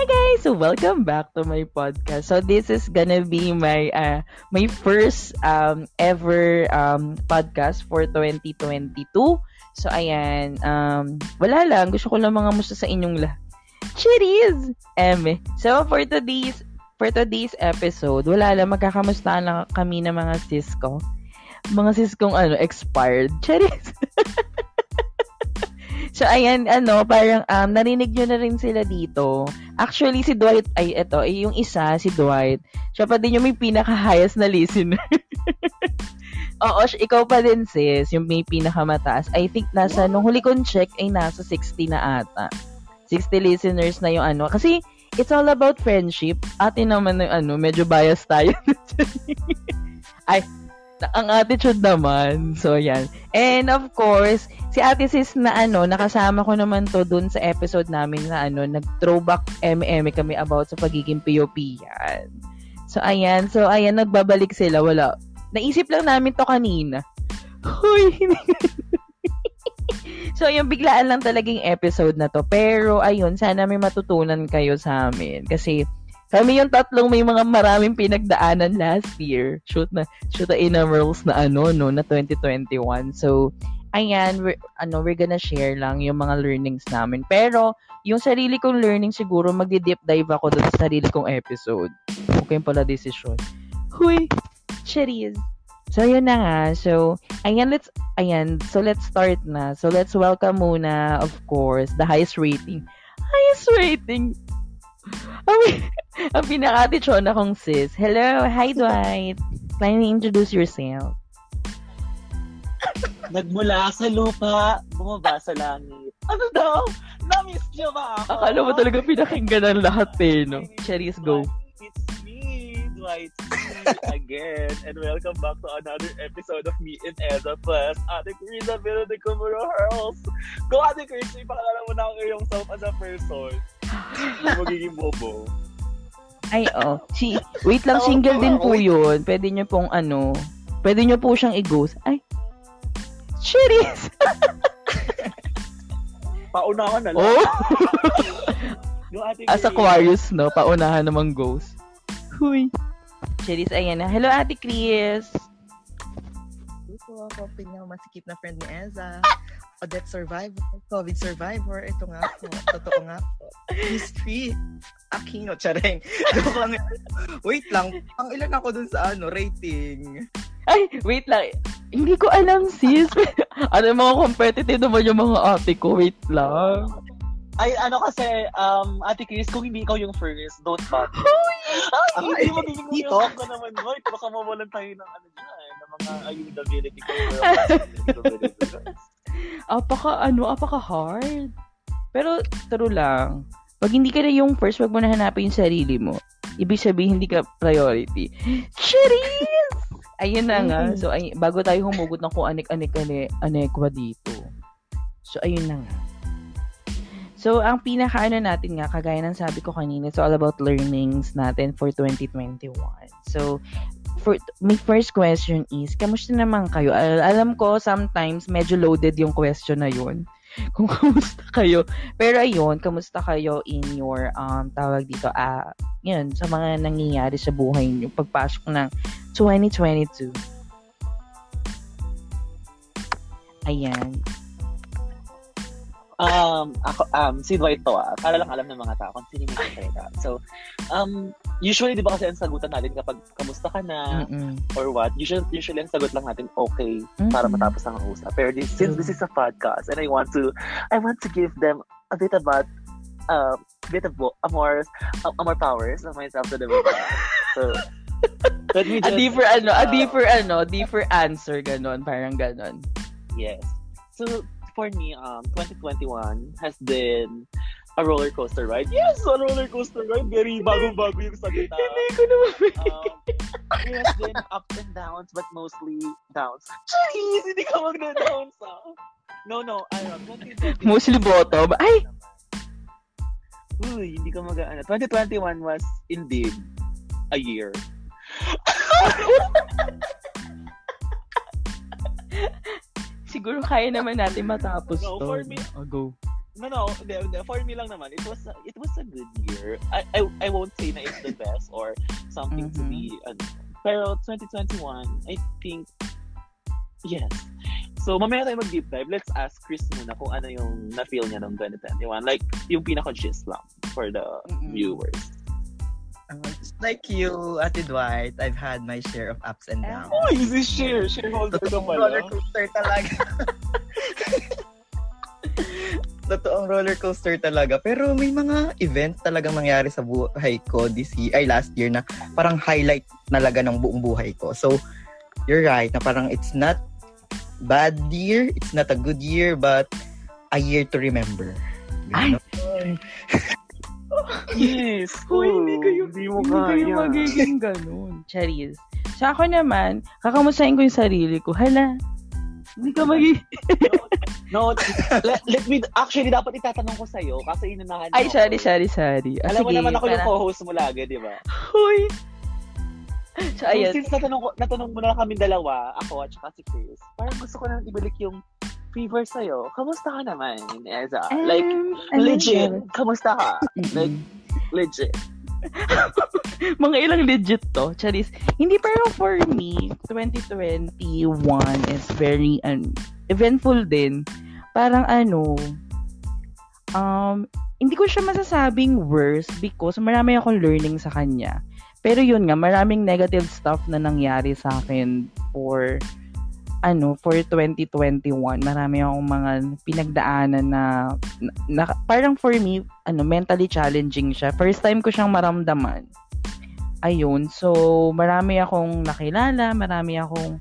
Hi guys, so welcome back to my podcast. So this is gonna be my uh, my first um ever um podcast for 2022. So ayan, um wala lang, gusto ko lang mga musta sa inyong lahat. Cheers! Eme. So for today's for today's episode, wala lang magkakamustahan lang kami ng mga sis ko. Mga sis kong ano, expired. Cheers! So, ayan, ano, parang um, narinig nyo na rin sila dito. Actually, si Dwight, ay, eto, eh, yung isa, si Dwight, siya pa din yung may pinaka-highest na listener. Oo, ikaw pa din, sis, yung may pinakamataas. I think nasa, nung huli kong check, ay nasa 60 na ata. 60 listeners na yung ano. Kasi, it's all about friendship. Atin naman, ano, medyo bias tayo. ay, ang attitude naman. So, yan. And of course, si Ate Sis na ano, nakasama ko naman to dun sa episode namin na ano, nag-throwback MM kami about sa pagiging POP yan. So, ayan. So, ayan, nagbabalik sila. Wala. Naisip lang namin to kanina. Huy, So, yung biglaan lang talagang episode na to. Pero, ayun, sana may matutunan kayo sa amin. Kasi, kami yung tatlong may mga maraming pinagdaanan last year. Shoot na, shoot na inamurals na ano, no, na 2021. So, ayan, we're, ano, we're gonna share lang yung mga learnings namin. Pero, yung sarili kong learning siguro, magdi-deep dive ako doon sa sarili kong episode. Okay pala decision. Huy! Cheers! So, yun na nga. So, ayan, let's, ayan, so let's start na. So, let's welcome muna, of course, the highest rating. Highest rating! Ang, ang pinaka-atichon akong sis. Hello, hi Dwight. Can you introduce yourself? Nagmula sa lupa, bumaba sa langit. Ano daw? Na-miss niyo ba ako? Akala mo talaga pinakinggan ng lahat eh, no? Cherries, go. It's me, Dwight again. And welcome back to another episode of Me and Eza Plus. Ate Krisa Vero de Kumuro Hurls. Go, Ate Krisa, ipakilala mo na ang iyong self as a person. Magiging bobo. Ay, oh. Si, wait lang, single din po yun. Pwede nyo pong ano, pwede nyo po siyang i-ghost. Ay, Cheers! Paunahan na lang. oh! Ate As. Aquarius, no? Paunahan namang ghost. Huy. Cheers, ayan na. Hello, Ate Chris. Ito ako, pinakamasikip na friend ni Eza. Odette Survivor, COVID Survivor. Ito nga po, totoo nga po. History. Aquino, lang. Wait lang, ang ilan ako dun sa ano, rating. Ay, wait lang. Hindi ko alam, sis. ano yung mga competitive naman yung mga ate ko. Wait lang. Ay, ano kasi, um, Ate Chris, kung hindi ikaw yung first, don't bother. Ay, Ay, hindi magiging dito? umiyak ka naman, boy. Baka mawalan tayo ng ano dyan, ayudability ko. Apaka, ano, apaka hard. Pero, true lang. Pag hindi ka na yung first, wag mo na hanapin yung sarili mo. Ibig sabihin, hindi ka priority. Cheers! Ayun na nga. So, ay, bago tayo humugot ng kung anik-anik anekwa dito. So, ayun na nga. So, ang pinaka-ano natin nga, kagaya ng sabi ko kanina, it's all about learnings natin for 2021. So, for my first question is, kamusta naman kayo? Al- alam ko, sometimes, medyo loaded yung question na yun. Kung kamusta kayo. Pero ayun, kamusta kayo in your, um, tawag dito, ah, yun, sa mga nangyayari sa buhay niyo pagpasok ng 2022. Ayan. Um, ako, um, si Dwight to ah. Para lang alam ng mga tao kung sino yung salita. So, um, usually, di ba kasi ang sagutan natin kapag kamusta ka na Mm-mm. or what, usually, usually ang sagot lang natin okay para Mm-mm. matapos ang usap. Pero this, since this is a podcast and I want to, I want to give them a bit about, uh, bit of bo- more, uh, more powers of myself to the So, let me A just, deeper ano, a uh, deeper ano, deeper answer ganon, parang ganon. Yes. So for me, um, 2021 has been a roller coaster ride. Yes, a roller coaster ride. Very bagong-bago yung sagot. ah. Hindi ko naman Um, it has been ups and downs, but mostly downs. Jeez, hindi ka magda-downs, ah. No, no, ano, 2021. Mostly bottom. Ay! Uy, hindi ka mag ano. 2021 was indeed a year. Siguro kaya naman natin matapos No, to. for me- Oh, go. No, no, hindi. for me lang naman, it was a, it was a good year. I, I, I won't say na it's the best or something to be, ano. Pero 2021, I think, yes. So, mamaya tayo mag-deep dive. Let's ask Chris muna kung ano yung na-feel niya noong 2021. Like, yung pinaka-gist lang for the Mm-mm. viewers. Like you, Ate Dwight, I've had my share of ups and downs. Oh, easy share. Shareholder ka Totoong pala. roller coaster talaga. Totoong roller coaster talaga. Pero may mga event talagang nangyari sa buhay ko this year, ay last year na parang highlight talaga ng buong buhay ko. So, you're right na parang it's not bad year, it's not a good year, but a year to remember. Ay! Yes. Hoy, hindi kayo, Hindi mo hindi kayo magiging ganun. Charis. Sa ako naman, kakamusahin ko yung sarili ko. Hala, hindi ka magiging... No, let, let me, actually, dapat itatanong ko sa'yo kasi inunahan Ay, mo sorry, sorry, sorry. Ah, Alam mo sige, naman ako yung parang- co-host mo lagi, di ba? Hoy! So, So, ayun. since natanong, ko, natanong mo na kami dalawa, ako at saka si Chris, parang gusto ko nang ibalik yung fever sa'yo. Kamusta ka naman, Eza? like, Um, ano legit, yun? kamusta ka? Like, Mm-mm. legit. mga ilang legit to, Charis. Hindi, pero for me, 2021 is very um, eventful din. Parang ano, um, hindi ko siya masasabing worse because marami akong learning sa kanya. Pero yun nga, maraming negative stuff na nangyari sa akin for ano, for 2021. Marami akong mga pinagdaanan na, na, na- parang for me, ano, mentally challenging siya. First time ko siyang maramdaman. Ayun. So, marami akong nakilala, marami akong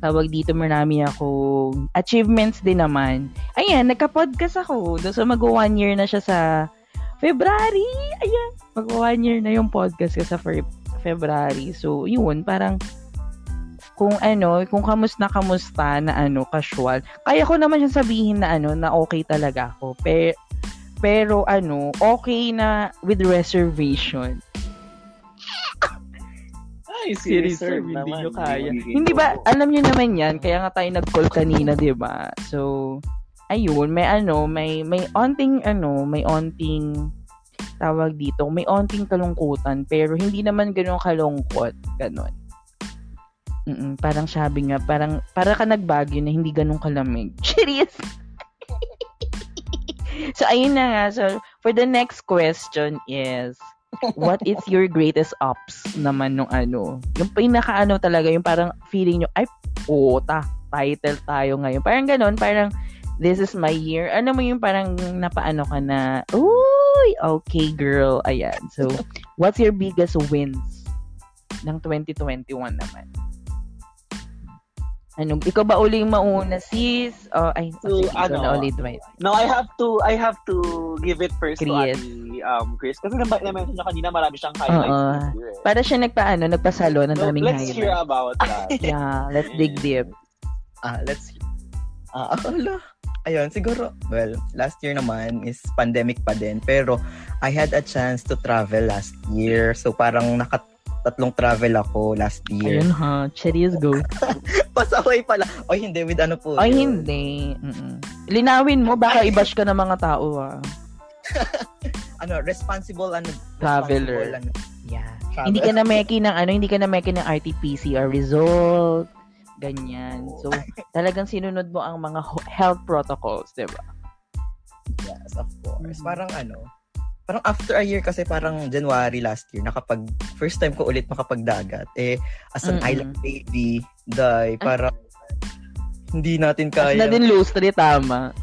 tawag dito, marami akong achievements din naman. Ayan, nagka-podcast ako. So, mag-one year na siya sa February. Ayan, mag-one year na yung podcast ko sa Fe- February. So, yun, parang kung ano, kung kamusta kamusta na ano, casual. Kaya ko naman siya sabihin na ano, na okay talaga ako. Pero, pero ano, okay na with reservation. Ay, Serious, sir, sir, hindi nyo kaya. Hindi ba, alam nyo naman yan, kaya nga tayo nag-call kanina, di ba? So, ayun, may ano, may, may onting, ano, may onting, tawag dito, may onting kalungkutan, pero hindi naman ganun kalungkot, ganun. Mm parang sabi nga, parang, para ka nagbagyo na hindi ganun kalamig. Serious? so, ayun na nga. So, for the next question is, what is your greatest ups naman nung ano? Yung pinaka ano talaga, yung parang feeling nyo, ay, puta, title tayo ngayon. Parang ganun, parang, this is my year. Ano mo yung parang napaano ka na, uy, okay girl. Ayan. So, what's your biggest wins ng 2021 naman? Ano, ikaw ba uli yung mauna, sis? Oh, ay, So, okay, ikaw ano, na ulit, Dwight. No, I have to I have to give it first to Chris. Ate, um, Chris. Kasi na, na-mention niya kanina, marami siyang highlights this year. eh. Para siya nagpaano, nagpasalo ng So, daming let's hear highlights. about that. Yeah, let's dig deep. Ah, let's Ah, ala. Ayun, siguro, well, last year naman is pandemic pa din. Pero, I had a chance to travel last year. So, parang nakatatlong travel ako last year. Ayun ha, Cherries go. Pasaway pala. O hindi, with ano po. Ay, yun? hindi. Mm-mm. Linawin mo, baka i-bash ka ng mga tao ah. Ano, responsible, ano, Traveler. responsible, ano, Yeah. travel. Hindi ka na meki ng ano, hindi ka na meki ng RT-PCR result. Ganyan. So, talagang sinunod mo ang mga health protocols, di ba? Yes, of course. Mhm. Parang ano, parang after a year kasi parang January last year, nakapag, first time ko ulit makapagdagat. Eh, as an Mm-mm. island baby, die, parang hindi natin As kaya. na din lustre, tama.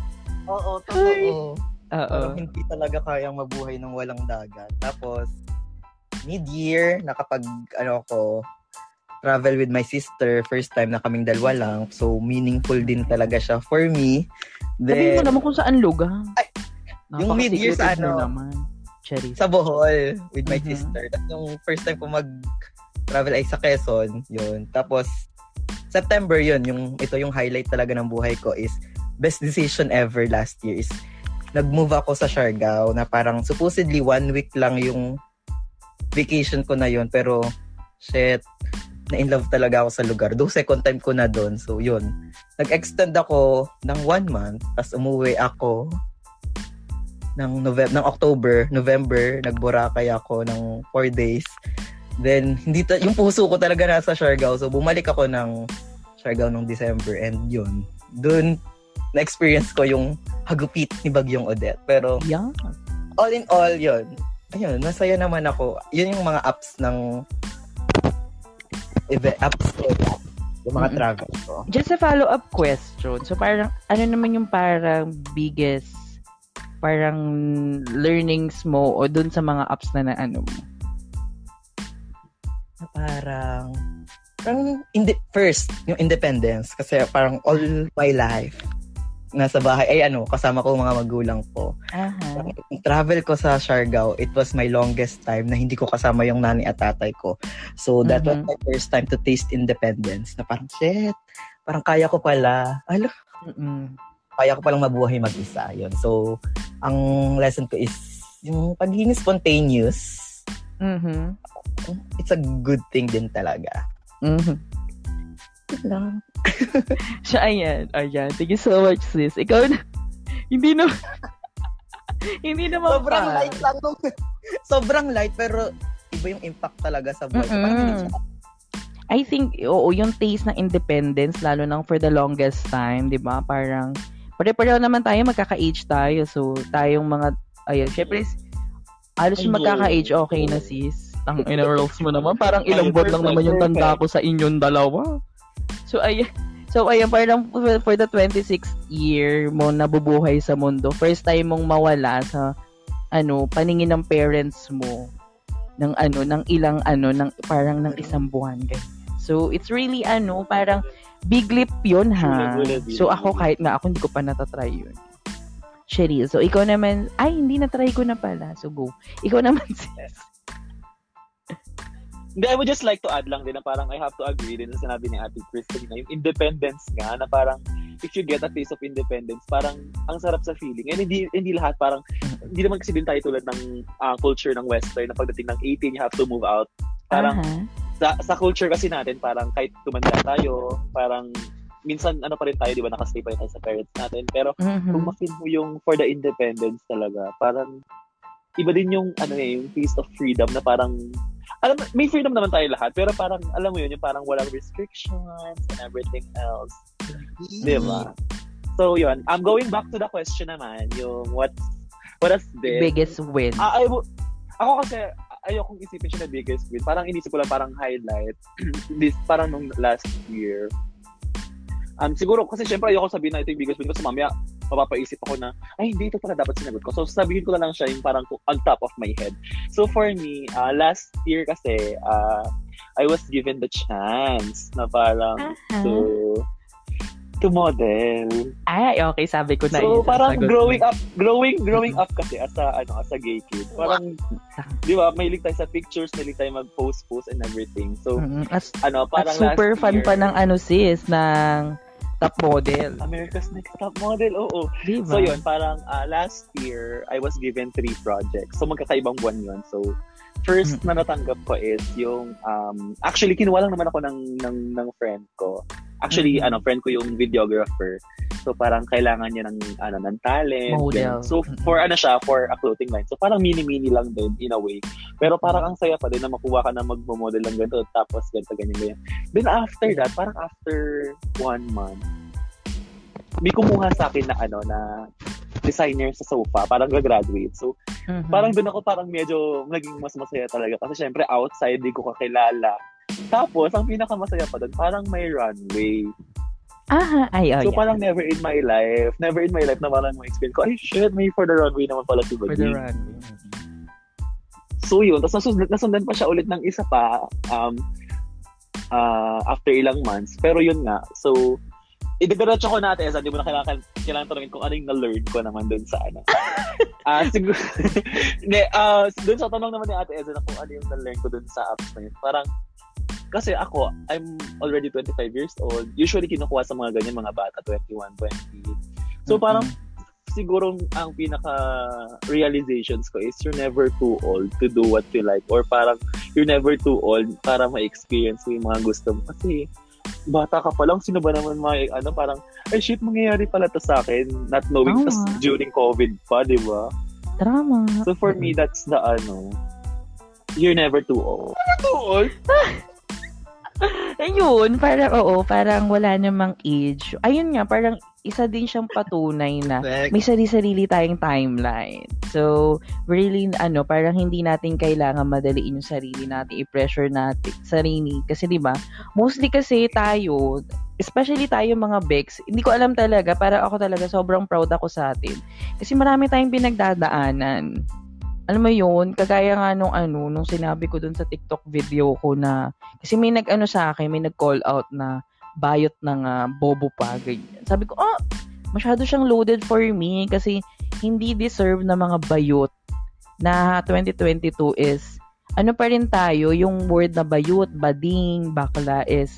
Oo, totoo. Oo. Parang hindi talaga kayang mabuhay ng walang dagat. Tapos, mid-year, nakapag, ano ko, travel with my sister. First time na kaming dalawa lang. So, meaningful din talaga siya for me. Sabihin mo Then, naman kung saan lugar. Ay, yung mid-year sa ano? naman. Cherries. sa Bohol with my Mhm. sister. Tapos yung first time ko mag-travel ay sa Quezon. Yun. Tapos, September yun. Yung, ito yung highlight talaga ng buhay ko is best decision ever last year is nag-move ako sa Siargao na parang supposedly one week lang yung vacation ko na yun. Pero, shit, na-in love talaga ako sa lugar. Do second time ko na doon. So, yun. Nag-extend ako ng one month. Tapos umuwi ako ng November, ng October, November, nag-Boracay ako ng 4 days. Then, hindi ta- yung puso ko talaga nasa Siargao. So, bumalik ako ng Siargao nung December and yun. Doon, na-experience ko yung hagupit ni Bagyong Odette. Pero, Yeah. all in all, yun. Ayun, masaya naman ako. Yun yung mga apps ng event, apps ko. Yung mga Mm-mm. travel ko. Just a follow-up question. So, parang, ano naman yung parang biggest parang learnings mo o dun sa mga apps na naano mo? parang parang indi- first yung independence kasi parang all my life nasa bahay ay ano kasama ko mga magulang ko yung travel ko sa Siargao it was my longest time na hindi ko kasama yung nani at tatay ko so that Mhm. was my first time to taste independence na parang shit parang kaya ko pala alo Mm-mm. Kaya ko palang mabuhay mag-isa yun so ang lesson ko is yung pagiging spontaneous Mhm. it's a good thing din talaga Mhm. Yun lang So, ayan. Ayan. Thank you so much, sis. Ikaw na. Hindi na. hindi naman Sobrang pa. light lang nung... sobrang light, pero iba yung impact talaga sa. Parang Mm-mm. siya- I think, oo, yung taste ng independence, lalo nang for the longest time, di ba? Parang, pare-pareho naman tayo, magkaka-age tayo. So, tayong mga, ayun, syempre, alos Ayun. magkaka-age, okay na sis. Ang ina-rolls mo naman, parang ilang buwan lang naman yung tanda ko sa inyong dalawa. So, ayun, so, ayun, parang for, for the 26th year mo nabubuhay sa mundo, first time mong mawala sa, ano, paningin ng parents mo, ng ano, ng ilang ano, ng parang ng isang buwan, ganyan. So, it's really, ano, parang big leap yun, ha? So, ako, kahit nga ako, hindi ko pa natatry yun. Sherry, so ikaw naman, ay, hindi na-try ko na pala. So, go. Ikaw naman, sis. Hindi, I would just like to add lang din na parang I have to agree din sa sinabi ni Ate Christine na yung independence nga na parang if you get a taste of independence, parang ang sarap sa feeling. And hindi, hindi lahat parang, hindi naman kasi din tayo tulad ng ah, culture ng Western na pagdating ng 18, you have to move out. Parang Aha. Sa, sa culture kasi natin, parang kahit tumanda tayo, parang minsan ano pa rin tayo, di ba, nakastay pa rin tayo sa parents natin. Pero Mhm. kung ma-feel mo yung for the independence talaga, parang iba din yung ano eh, yung taste of freedom na parang alam may freedom naman tayo lahat, pero parang alam mo yun, yung parang walang restrictions and everything else. Di ba? So yun, I'm going back to the question naman, yung what what has been Biggest win. Ah, I, ako kasi ayokong isipin siya na biggest win. Parang inisip ko lang parang highlight this parang nung last year. Um, siguro kasi syempre ayoko sabihin na ito yung biggest win kasi mamaya mapapaisip ako na ay hindi ito pala dapat sinagot ko. So sabihin ko na lang siya yung parang on top of my head. So for me, uh, last year kasi uh, I was given the chance na parang Aha. to to model. Ay, okay, sabi ko na So yun, parang growing mo. up, growing growing up kasi as a ano as a gay kid. Parang 'di ba, mahilig tayo sa pictures, mahilig tayo mag-post post and everything. So. As, ano, at parang super last fan year, pa ng ano sis, ng top model. America's Next Top Model. Oo. Di ba? So yun, parang ah, last year I was given three projects. So magkakaibang buwan yun. So first Mm. na natanggap ko is yung um actually kinuha lang naman ako ng ng ng friend ko. Actually, Mhm. ano, friend ko yung videographer. So parang kailangan niya ng ano ng talent. Model. ganun. So for ano siya, for a clothing line. So parang mini-mini lang din in a way. Pero parang ang saya pa din na makuha ka na magmo-model lang ganito tapos ganito ganyan ganyan. Then after that, parang after one month, may kumuha sa akin na ano na designer sa sofa, parang gagraduate. So, Mhm. parang doon ako parang medyo naging mas masaya talaga. Kasi syempre, outside, di ko kakilala. Tapos, ang pinakamasaya pa doon, parang may runway. Aha, ay, oh, so, yeah. parang never in my life, never in my life na parang ma-experience ko, ay shit, may for the runway naman pala si For the runway. So, yun. Tapos, nasundan, nasundan pa siya ulit ng isa pa um, uh, after ilang months. Pero yun nga. So, idediretso ko natin, Esa, di mo na kailangan, kailangan tanongin kung ano yung na-learn ko naman dun sa ano. Ah, siguro, hindi, ah, dun sa tanong naman ni Ate Eza na kung ano yung na-learn ko dun sa apps na yun. Parang, kasi ako, I'm already 25 years old. Usually, kinukuha sa mga ganyan, mga bata, 21, 20. So, Mhm. parang, siguro ang pinaka realizations ko is you're never too old to do what you like or parang you're never too old para ma-experience mo yung mga gusto mo kasi bata ka pa lang sino ba naman may ano parang ay shit mangyayari pala to sa akin not knowing Tama. tas during covid pa di ba Drama. So for me, that's the ano, you're never too old. Never too old? Ayun, parang oo, parang wala namang age. Ayun nga, parang isa din siyang patunay na may sarili-sarili tayong timeline. So, really, ano, parang hindi natin kailangan madaliin yung sarili natin, i-pressure natin sarili. Kasi, di ba, mostly kasi tayo, especially tayo mga Bex, hindi ko alam talaga, para ako talaga sobrang proud ako sa atin. Kasi marami tayong pinagdadaanan alam mo yun, kagaya nga nung ano, nung sinabi ko dun sa TikTok video ko na, kasi may nag-ano sa akin, may nag-call out na bayot ng uh, bobo pa, ganyan. Sabi ko, ah, masyado siyang loaded for me kasi hindi deserve na mga bayot na 2022 is, ano pa rin tayo, yung word na bayot, bading, bakla is,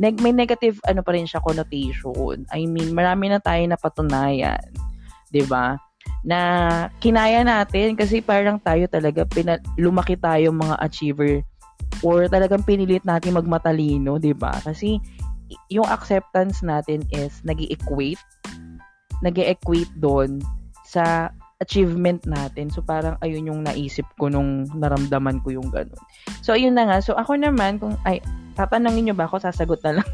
neg may negative ano pa rin siya connotation. I mean, marami na tayo napatunayan. 'di ba? Na kinaya natin kasi parang tayo talaga pina- lumaki tayo mga achiever or talagang pinilit natin magmatalino, 'di ba? Kasi yung acceptance natin is nag-equate nag-equate doon sa achievement natin. So parang ayun yung naisip ko nung naramdaman ko yung ganun. So ayun na nga. So ako naman kung ay tatanungin niyo ba ako sasagot na lang.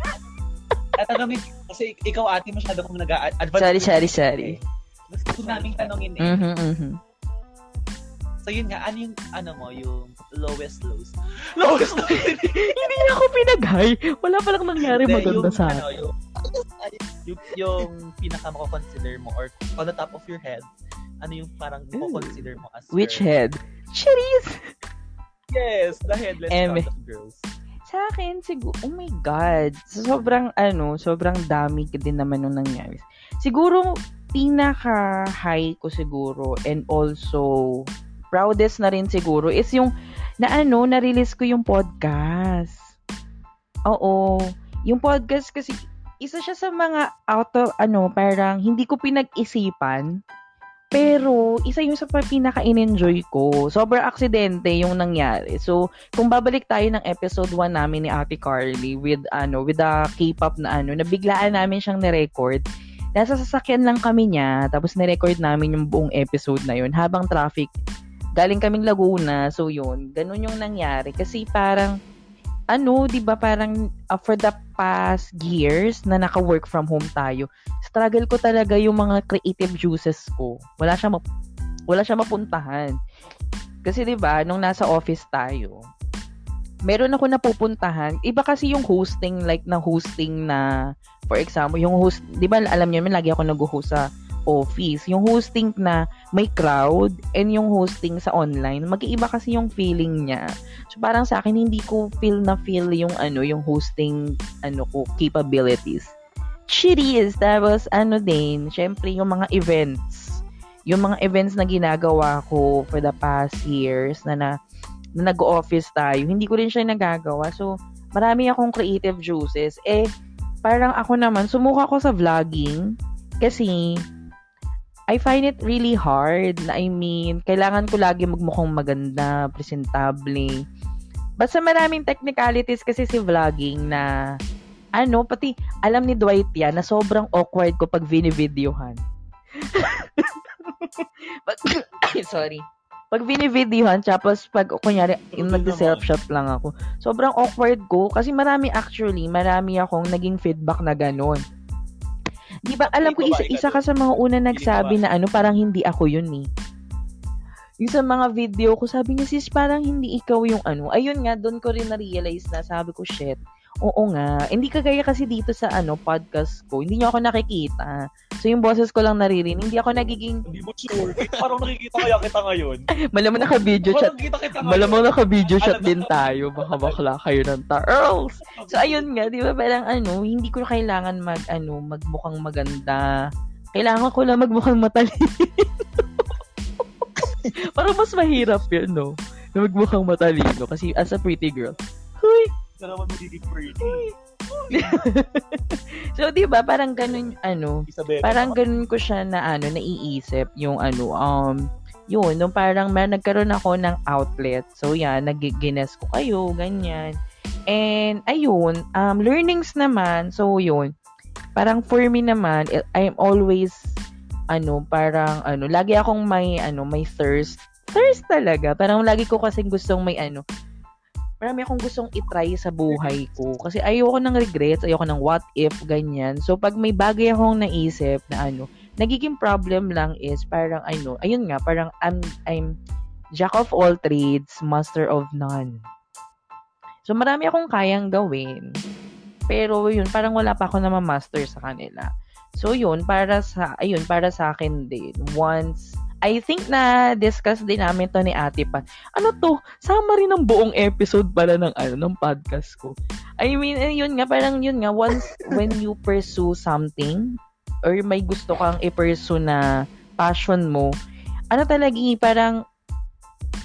Tatanungin kasi ikaw ate masyado kong nag-advance. Sorry, sorry, sorry. Okay gusto namin tanongin eh. Mm-hmm, mm-hmm. So yun nga, ano yung, ano mo, yung lowest lows? Lowest lows! Hindi na ako pinaghay. Wala pa lang nangyari De, maganda yung, sa ano, yung, yung, yung pinaka consider mo or on the top of your head, ano yung parang consider mo as Which your... head? Cherise! Yes, the headless M- of girls. Sa akin, siguro, oh my God. Sobrang, ano, sobrang dami din naman nung nangyari. Siguro, pinaka-high ko siguro and also proudest na rin siguro is yung na ano, na-release ko yung podcast. Oo. Yung podcast kasi isa siya sa mga out of, ano, parang hindi ko pinag-isipan. Pero, isa yung sa pinaka-in-enjoy ko. Sobrang aksidente yung nangyari. So, kung babalik tayo ng episode 1 namin ni Ate Carly with, ano, with the K-pop na ano, nabiglaan namin siyang ni-record Nasa sasakyan lang kami niya, tapos nirecord namin yung buong episode na yun habang traffic. Galing kaming Laguna, so yun, ganun yung nangyari. Kasi parang, ano, di ba parang uh, for the past years na naka-work from home tayo, struggle ko talaga yung mga creative juices ko. Wala siya, map- wala siya mapuntahan. Kasi 'di ba, nung nasa office tayo, meron ako napupuntahan. Iba kasi yung hosting like na hosting na for example, yung host, 'di ba alam niyo, lagi ako nag-host sa office. Yung hosting na may crowd and yung hosting sa online, mag-iiba kasi yung feeling niya. So parang sa akin hindi ko feel na feel yung ano, yung hosting ano ko capabilities. Cheers! Tapos ano din, syempre yung mga events. Yung mga events na ginagawa ko for the past years na na, na nag-office tayo, hindi ko rin siya nagagawa. So, marami akong creative juices. Eh, parang ako naman, sumuka ako sa vlogging kasi I find it really hard. I mean, kailangan ko lagi magmukhang maganda, presentable. Basta maraming technicalities kasi si vlogging na ano, pati alam ni Dwight yan na sobrang awkward ko pag vinivideohan. pag, sorry pag binivideohan, tapos pag, kunyari, yung nag-self-shot lang ako, sobrang awkward ko, kasi marami actually, marami akong naging feedback na ganun. Di ba, alam ko, isa, isa ka sa mga una nagsabi na ano, parang hindi ako yun eh. Yung sa mga video ko, sabi niya, sis, parang hindi ikaw yung ano. Ayun nga, doon ko rin na-realize na, sabi ko, shit, Oo nga. Hindi kagaya kasi dito sa ano podcast ko. Hindi niyo ako nakikita. So yung boses ko lang naririnig. Hindi ako nagiging... Hindi mo sure. Parang nakikita kaya kita ngayon. Malamang naka-video chat. Malamang naka-video chat din tayo. Baka bakla kayo ng Tarls. So ayun nga, di ba? Parang ano, hindi ko kailangan mag, ano, magmukhang maganda. Kailangan ko lang magmukhang matalino. Parang mas mahirap yun, no? Na magmukhang matalino. Kasi as a pretty girl, huy, na naman magiging pretty. so, di ba, parang ganun, ano, Isabella, parang ganun ko siya na, ano, naiisip, yung, ano, um, yun, nung parang may nagkaroon ako ng outlet. So, yan, nag-gines ko kayo, ganyan. And, ayun, um, learnings naman, so, yun, parang for me naman, I'm always ano, parang, ano, lagi akong may, ano, may thirst. Thirst talaga. Parang lagi ko kasing gustong may, ano, marami akong gustong itry sa buhay ko. Kasi ayoko ng regrets, ayoko ng what if, ganyan. So, pag may bagay akong naisip na ano, nagiging problem lang is parang ano, ayun nga, parang I'm, I'm jack of all trades, master of none. So, marami akong kayang gawin. Pero, yun, parang wala pa ako na ma-master sa kanila. So, yun, para sa, ayun, para sa akin din. Once, I think na discuss din namin to ni Ate Pan. Ano to? Sama rin ng buong episode pala ng ano ng podcast ko. I mean, eh, yun nga parang yun nga once when you pursue something or may gusto kang i-pursue na passion mo, ano talaga parang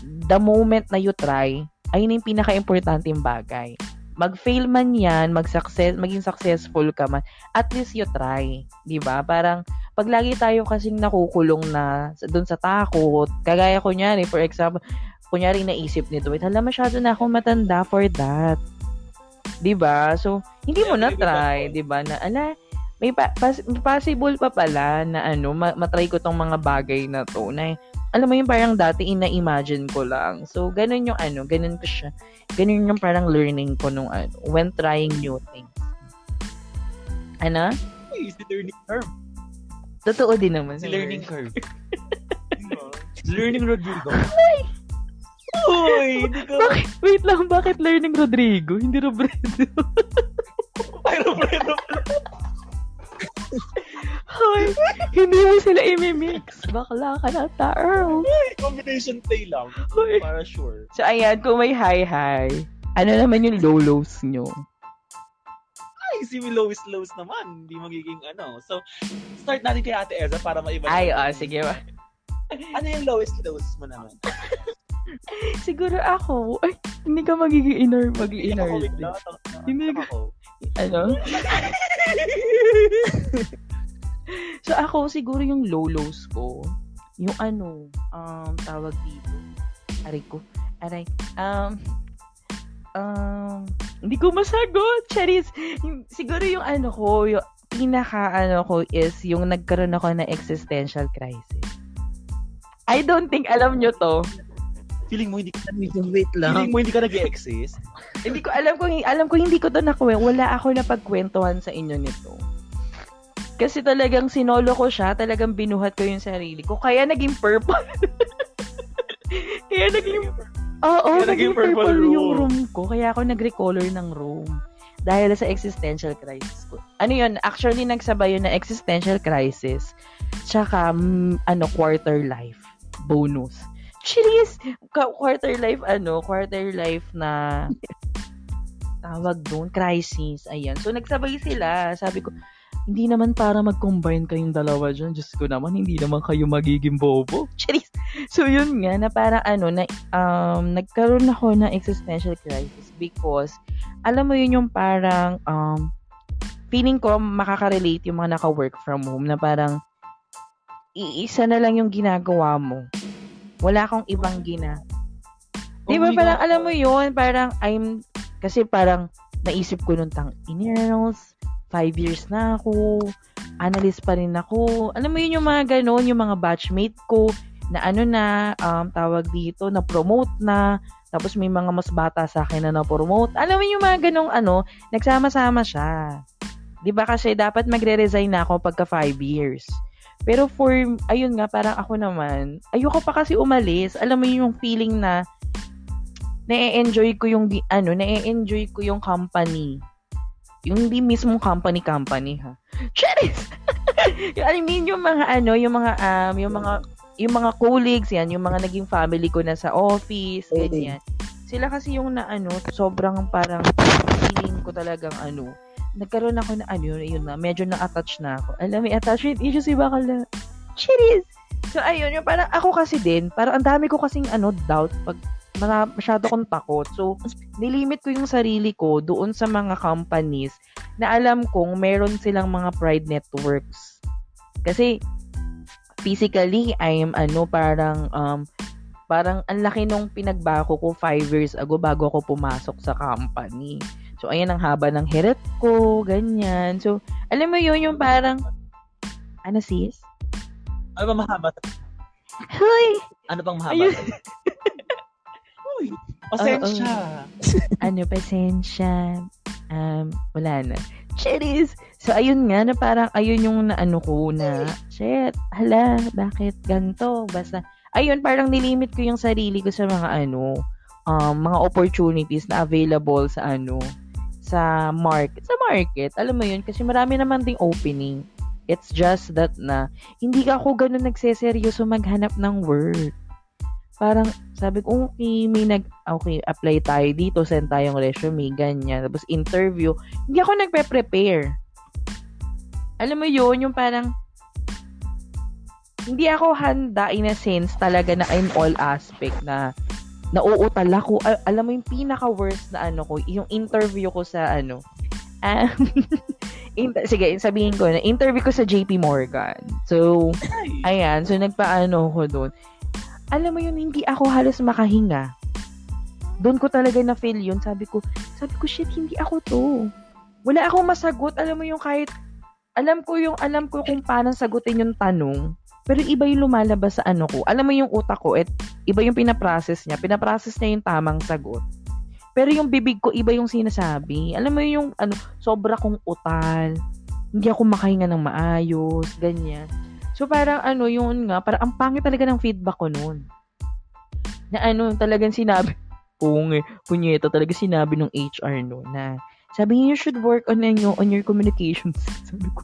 the moment na you try, ayun yung pinaka-importanting bagay. Mag-fail man yan, mag-success, maging successful ka man, at least you try. 'di ba Parang, pag lagi tayo kasing nakukulong na doon sa takot, kagaya ko niyan, for example, kunyari naisip nito, wait, hala, masyado na akong matanda for that. 'Di ba So, hindi mo na try, 'di ba Na, ala, may pa- pas- possible pa pala na ano, ma- matry ko tong mga bagay na to na alam mo yung parang dati ina-imagine ko lang. So, ganun yung ano, ganun ko siya. Ganun yung parang learning ko nung ano, when trying new things. Ano? Uy, si learning curve. Totoo din naman. Si learning curve. learning Rodrigo. Uy, hindi ko... Bakit? Wait lang, bakit learning Rodrigo? Hindi Robredo. Ay, Robredo Hoy, hindi mo sila imimix. Bakla ka na ta, Earl. Combination play lang. Hoy. Para sure. So, ayan, kung may high-high, ano naman yung low-lows nyo? Ay, si Lois Lows naman. Hindi magiging ano. So, start natin kay Ate Eza para maiba. Ay, oh, sige ba. Ano yung lowest lows mo naman? Siguro ako, ay, hindi ka magiging inner, magiging Ako, inner. bigla. Hindi Hindi ko- ako. Ano? so, ako, siguro yung low-lows ko, yung ano, um, tawag dito, aray ko, aray, um, um, hindi ko masagot, Charis. Siguro yung ano ko, yung pinaka ano ko is yung nagkaroon ako ng existential crisis. I don't think alam nyo to. Feeling mo hindi ka wait lang. feeling mo hindi ka nag-exist? hindi ko alam kung alam ko hindi ko to nakuha. Wala ako na pagkwentuhan sa inyo nito. Kasi talagang sinolo ko siya, talagang binuhat ko yung sarili ko. Kaya naging purple. kaya naging Oo, Kaya naging naging purple, purple yung room. room ko. Kaya ako nag-recolor ng room. Dahil sa existential crisis ko. Ano yun? Actually, nagsabay yun na existential crisis. Tsaka, mm, ano, quarter life. Bonus. Cheers! Quarter life, ano, quarter life na tawag doon, crisis. Ayan. So, nagsabay sila. Sabi ko, hindi naman para mag-combine kayong dalawa dyan. Diyos ko naman, hindi naman kayo magiging bobo. Charis! So, yun nga, na parang ano, na, um, nagkaroon ako ng existential crisis because, alam mo yun yung parang, um, feeling ko makaka-relate yung mga naka-work from home na parang, iisa na lang yung ginagawa mo. Wala akong ibang gina. Di ba Oh parang God. alam mo yun, parang I'm, kasi parang naisip ko nung tang iners, five years na ako, analyst pa rin ako. Alam mo yun yung mga ganon, yung mga batchmate ko, na ano na, um, tawag dito, na promote na, tapos may mga mas bata sa akin na na-promote. Alam mo yung mga ganong ano, nagsama-sama siya. ba kasi dapat magre-resign na ako pagka five years. Pero for, ayun nga, parang ako naman, ayoko pa kasi umalis. Alam mo yung feeling na, na-enjoy ko yung, ano, na-enjoy ko yung company. Yung hindi mismo company-company, ha? Charis! I mean, yung mga, ano, yung mga, um, yung mga, yung mga colleagues, yan, yung mga naging family ko na sa office, ganyan. Sila kasi yung na, ano, sobrang parang feeling ko talagang, ano, nagkaroon ako na, ano, yun, yun na, medyo na-attach na ako. Alam, may attachment issues si Bakal na, Cheers! So, ayun, yung parang ako kasi din, parang ang dami ko kasing, ano, doubt pag masyado akong takot. So, nilimit ko yung sarili ko doon sa mga companies na alam kong meron silang mga pride networks. Kasi, physically, I'm, ano, parang, um, parang ang laki nung pinagbago ko five years ago bago ako pumasok sa company. So, ayan ang haba ng hirit ko, ganyan. So, alam mo yun, yung parang, ano sis? Ano ba mahaba? Huy! Ano bang mahaba? Uy, pasensya. ano, pasensya. Um, wala na. Cheris! So, ayun nga, na parang, ayun yung naano ko na, shit, hala, bakit ganto? Basta, ayun, parang nilimit ko yung sarili ko sa mga ano, um, mga opportunities na available sa ano, sa market. Sa market, alam mo yun, kasi marami naman ding opening. It's just that na, hindi ako ganun nagseseryoso maghanap ng work. Parang, sabi ko, okay, may nag, okay, apply tayo dito, send tayong resume, ganyan. Tapos interview. Hindi ako nagpe-prepare. Alam mo yun, yung parang, hindi ako handa in a sense talaga na in all aspect na nauutal ako. Al- alam mo yung pinaka-worst na ano ko, yung interview ko sa ano, um, in- sige, sabihin ko na, interview ko sa JP Morgan. So, ayan, so nagpaano ko doon. Alam mo yun, hindi ako halos makahinga. Doon ko talaga na-feel yun. Sabi ko, sabi ko, shit, hindi ako to. Wala akong masagot. Alam mo yung kahit, alam ko yung, alam ko kung paano sagutin yung tanong. Pero iba yung lumalabas sa ano ko. Alam mo yung utak ko, at iba yung pinaprocess niya. Pinaprocess niya yung tamang sagot. Pero yung bibig ko, iba yung sinasabi. Alam mo yung, ano, sobra kong utal. Hindi ako makahinga ng maayos, ganyan. So, parang ano, yun nga, parang ang pangit talaga ng feedback ko noon. Na ano, talagang sinabi, kung punyeta talaga sinabi ng HR no, na sabi niya, you should work on, your, on your communications. Sabi ko,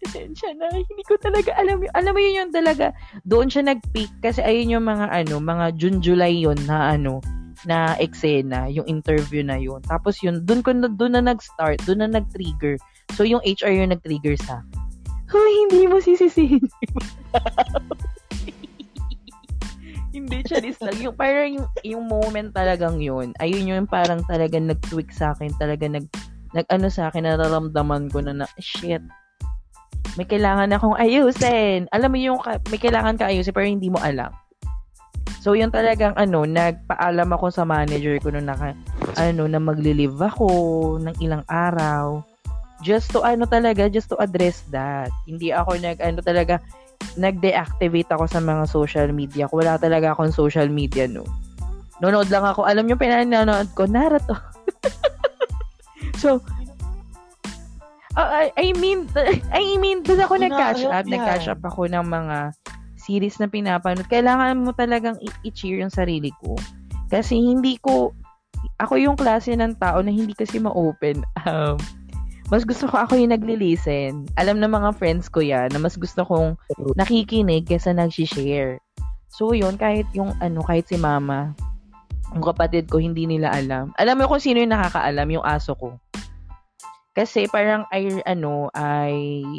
pasensya na, hindi ko talaga alam yun. Alam mo yun yung talaga, doon siya nag-peak kasi ayun yung mga ano, mga June, July yun na ano, na eksena, yung interview na yun. Tapos yun, doon ko na, doon na nag-start, doon na nag-trigger. So yung HR yung nag-trigger sa akin. Hoy, hindi mo sisisihin. hindi, charis lang. Yung, parang yung, yung moment talagang yun, ayun yung parang talagang nag-tweak sa akin, talaga nag, nag-ano sa akin, nararamdaman ko na na, shit, may kailangan akong ayusin. Alam mo yung, may kailangan ka ayusin, pero hindi mo alam. So, yun talagang, ano, nagpaalam ako sa manager ko nung naka, ano, na magli-leave ako ng ilang araw. Just to, ano talaga, just to address that. Hindi ako nag, ano talaga, nag-deactivate ako sa mga social media. Wala talaga akong social media, no. Nonood lang ako. Alam nyo, pinanonood ko, Naruto. so, uh, I, I mean, I mean, doon ako nag-catch up. Nag-catch up ako ng mga series na pinapanood. Kailangan mo talagang i-cheer yung sarili ko. Kasi hindi ko, ako yung klase ng tao na hindi kasi ma-open. Um, mas gusto ko ako yung nagli-listen. Alam ng mga friends ko yan na mas gusto kong nakikinig kaysa nag-share. So, yun, kahit yung, ano, kahit si mama, yung kapatid ko, hindi nila alam. Alam mo kung sino yung nakakaalam, yung aso ko. Kasi parang ay, ano, ay,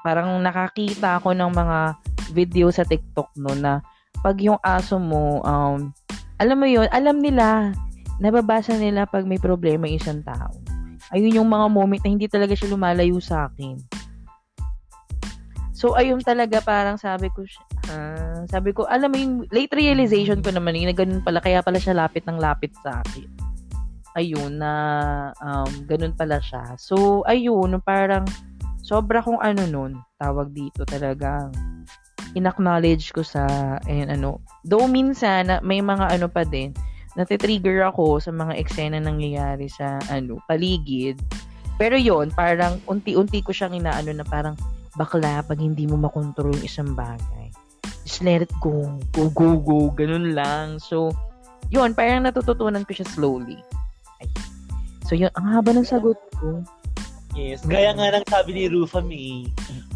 parang nakakita ako ng mga video sa TikTok no na pag yung aso mo, um, alam mo yun, alam nila, nababasa nila pag may problema yung isang tao. Ayun yung mga moment na hindi talaga siya lumalayo sa akin. So, ayun talaga parang sabi ko, uh, sabi ko, alam mo yung late realization ko naman, yung ganun pala, kaya pala siya lapit ng lapit sa akin. Ayun, na um, ganun pala siya. So, ayun, parang sobra kong ano nun, tawag dito talagang inacknowledge ko sa, ayun, ano, though minsan, na, may mga ano pa din, natitrigger ako sa mga eksena nangyayari sa, ano, paligid. Pero yon parang unti-unti ko siyang inaano na parang, bakla, pag hindi mo makontrol yung isang bagay, just let it go, go, go, go, ganun lang. So, yun, parang natututunan ko siya slowly. Ay. So, yun, ang haba ng sagot ko. Yes. Gaya nga ng sabi ni Rufa May,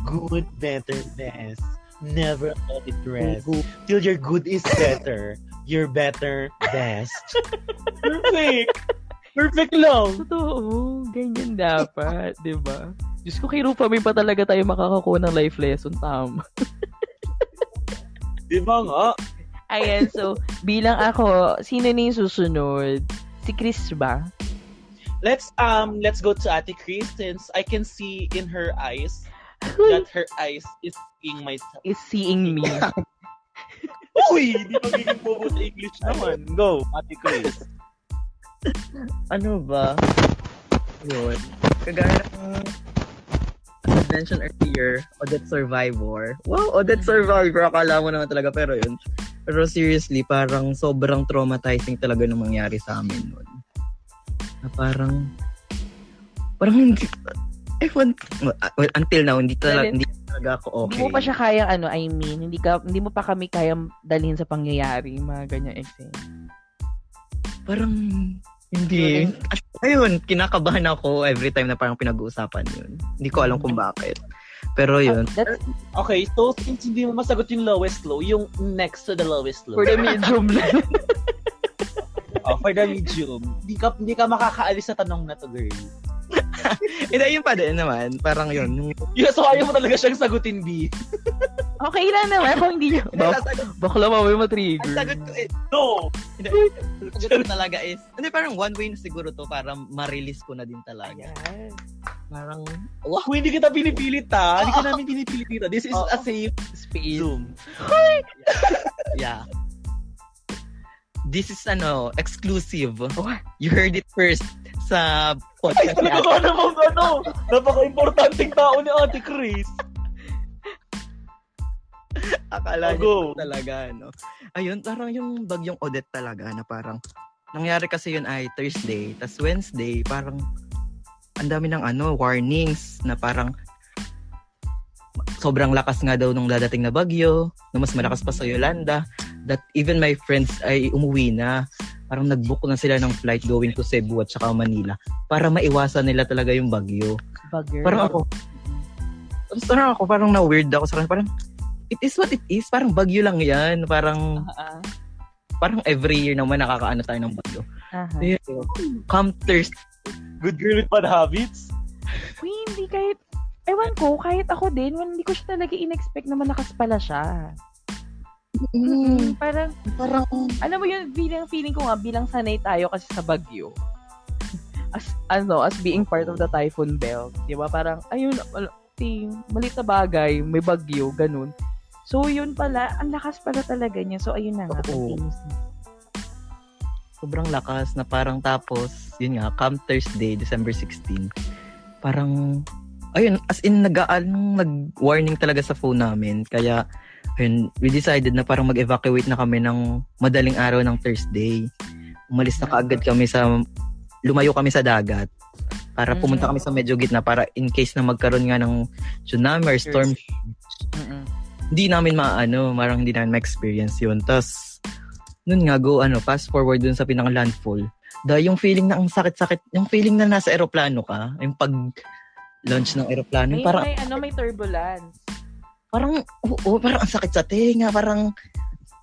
good, better, best. Never let it rest. Till your good is better. Your better, best. Perfect! Perfect lang! Totoo. Ganyan dapat, di ba? Diyos ko, kay Rufa May pa talaga tayo makakakuha ng life lesson. Tama. di ba nga? Ayan, so, bilang ako, sino na yung susunod? Si Chris ba? Let's um let's go to Ate Chris since I can see in her eyes that her eyes is seeing myself. Is seeing me. Uy! Di magiging bobo sa English naman. Go, Ate Chris. ano ba? Yun. Kagaya ng mentioned earlier, Odette Survivor. Wow, Odette Survivor. Akala mo naman talaga, pero yun. Pero seriously, parang sobrang traumatizing talaga nung mangyari sa amin nun. Na parang, parang hindi, ewan, well, until now, hindi talaga, hindi talaga ako okay. Hindi mo pa siya kayang ano, I mean, hindi ka hindi mo pa kami kayang dalhin sa pangyayari, mga ganyan eksena. Parang, hindi. At ayun, kinakabahan ako every time na parang pinag-uusapan yun. Hindi ko alam kung bakit. Pero yun, That's Okay, so since hindi mo masagot yung lowest low, yung next to the lowest low. for the medium lang. oh, for the medium. Hindi ka, hindi ka makakaalis sa tanong na to, girl. hindi, yun pa din naman. Parang yun. Yung, Yeah, so ayaw mo talaga siyang sagutin, B. okay lang naman kung hindi nyo. Bak- bakla mamay ang matrigger. sagot ko is, No! ang sagot ko talaga is, hindi, parang one way na siguro to para ma-release ko na din talaga. Parang, wow. Kung hindi kita pinipilit, ha? Hindi ka namin pinipilit dito. This is a safe Space. Zoom. Yeah. This is ano, exclusive. What? You heard it first sa podcast ni Ate. Talaga namang ano, napaka-importanting tao ni Ate Chris. Akala Oh, niyo talaga, no? Ayun, parang yung bagyong Odette talaga na parang nangyari kasi yun ay Thursday, tas Wednesday, parang ang dami ng ano, warnings na parang sobrang lakas nga daw nung dadating na bagyo, na mas malakas pa sa Yolanda, that even my friends ay umuwi na. Parang nag-book na sila ng flight going to Cebu at saka Manila para maiwasan nila talaga yung bagyo. Bugger. Parang ako, tapos parang ako, parang na-weird ako sa kanya. Parang, it is what it is. Parang bagyo lang yan. Parang, Ah, parang every year naman nakakaano tayo ng bagyo. aha. Pero, come Thursday, Good girl with bad habits. Uy, hindi kahit, ewan ko, kahit ako din, hindi ko siya talaga in-expect na malakas pala siya. Mm, Parang, parang, alam mo yun, bilang feeling ko nga, bilang sanay tayo kasi sa bagyo. As, ano, as being part of the typhoon belt. Di ba? Parang, ayun, ting, malit na bagay, may bagyo, ganun. So, yun pala, ang lakas pala talaga niya. So, ayun na nga, Oo. continuously. sobrang lakas na parang tapos, yun nga, come Thursday, December 16, parang, ayun, as in, nag, nag-warning talaga sa phone namin. Kaya, ayun, we decided na parang mag-evacuate na kami ng madaling araw ng Thursday. Umalis na kaagad kami sa, lumayo kami sa dagat para pumunta Mhm. kami sa medyo gitna para in case na magkaroon nga ng tsunami or storm, Mm-mm. hindi namin maano, marang hindi namin ma-experience yun. Tapos, nun nga, go, ano, fast forward dun sa pinaka-landfall. Dahil yung feeling na ang sakit-sakit, yung feeling na nasa eroplano ka, yung pag launch ng eroplano, May, parang, may, ano, may turbulence. Parang, oo, parang ang sakit sa tenga, parang,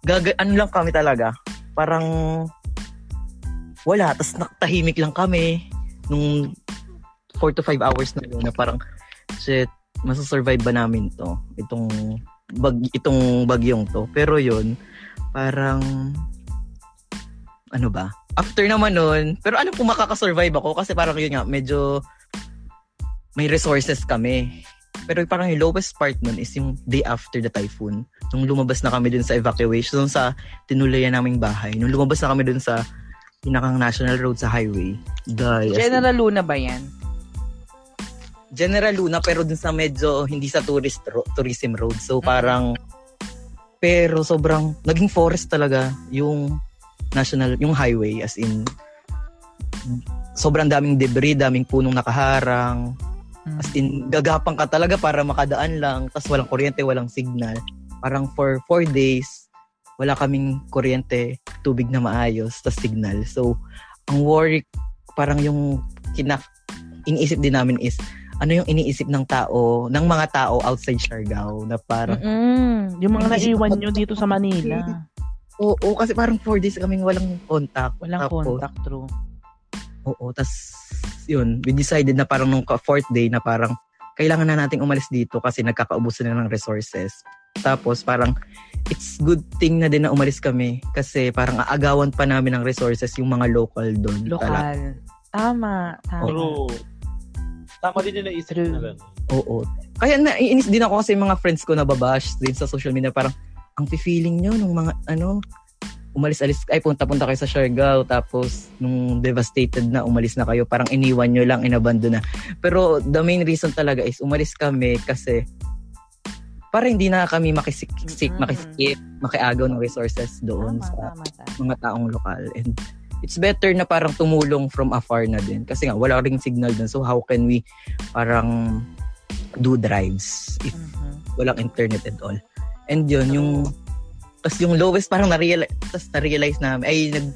gaga, ano lang kami talaga, parang, wala, tapos nakatahimik lang kami, nung 4 to 5 hours na yun, na parang, shit, masasurvive ba namin to? Itong, bag, itong bagyong to. Pero yun, parang, ano ba? After naman nun, pero alam ko makakasurvive ako kasi parang yun nga, medyo may resources kami. Pero parang yung lowest part nun is yung day after the typhoon. Nung lumabas na kami dun sa evacuation, dun sa tinulayan naming bahay. Nung lumabas na kami dun sa pinakang national road sa highway. Dahil, General Luna ba yan? General Luna pero dun sa medyo hindi sa tourist ro- tourism road. So parang pero sobrang naging forest talaga yung national yung highway as in sobrang daming debris, daming punong nakaharang. As in gagapang ka talaga para makadaan lang tas walang kuryente, walang signal. Parang for four days wala kaming kuryente, tubig na maayos, tas signal. So ang worry parang yung kinak iniisip din namin is ano yung iniisip ng tao, ng mga tao outside Siargao na parang, Mm-mm. Yung mga naiwan nyo dito sa Manila. oo, kasi parang four days kaming walang contact. Walang Tapos, contact, true. Oo, tas yun, we decided na parang nung ka- fourth day na parang kailangan na nating umalis dito kasi nagkakaubusan na ng resources. Tapos parang it's good thing na din na umalis kami kasi parang aagawan pa namin ng resources yung mga local doon. Lokal. Tama. Tama. True. Tama din naisip True. na gano'n. Oo. Kaya naiinis din ako kasi yung mga friends ko na babash din sa social media parang ang feeling nyo nung mga ano umalis-alis, ay punta-punta kayo sa Siargao, tapos nung devastated na, umalis na kayo, parang iniwan nyo lang, inabando na. Pero the main reason talaga is umalis kami kasi para hindi na kami makisiksik, Mm-mm. makiskip, makiagaw ng resources doon Tama, sa tama, tama. mga taong lokal. And it's better na parang tumulong from afar na din. Kasi nga, wala ring signal dun. So how can we parang do drives if Mhm. walang internet and all. And yun, yung tas yung lowest parang na-realize, tas na-realize namin, ay nag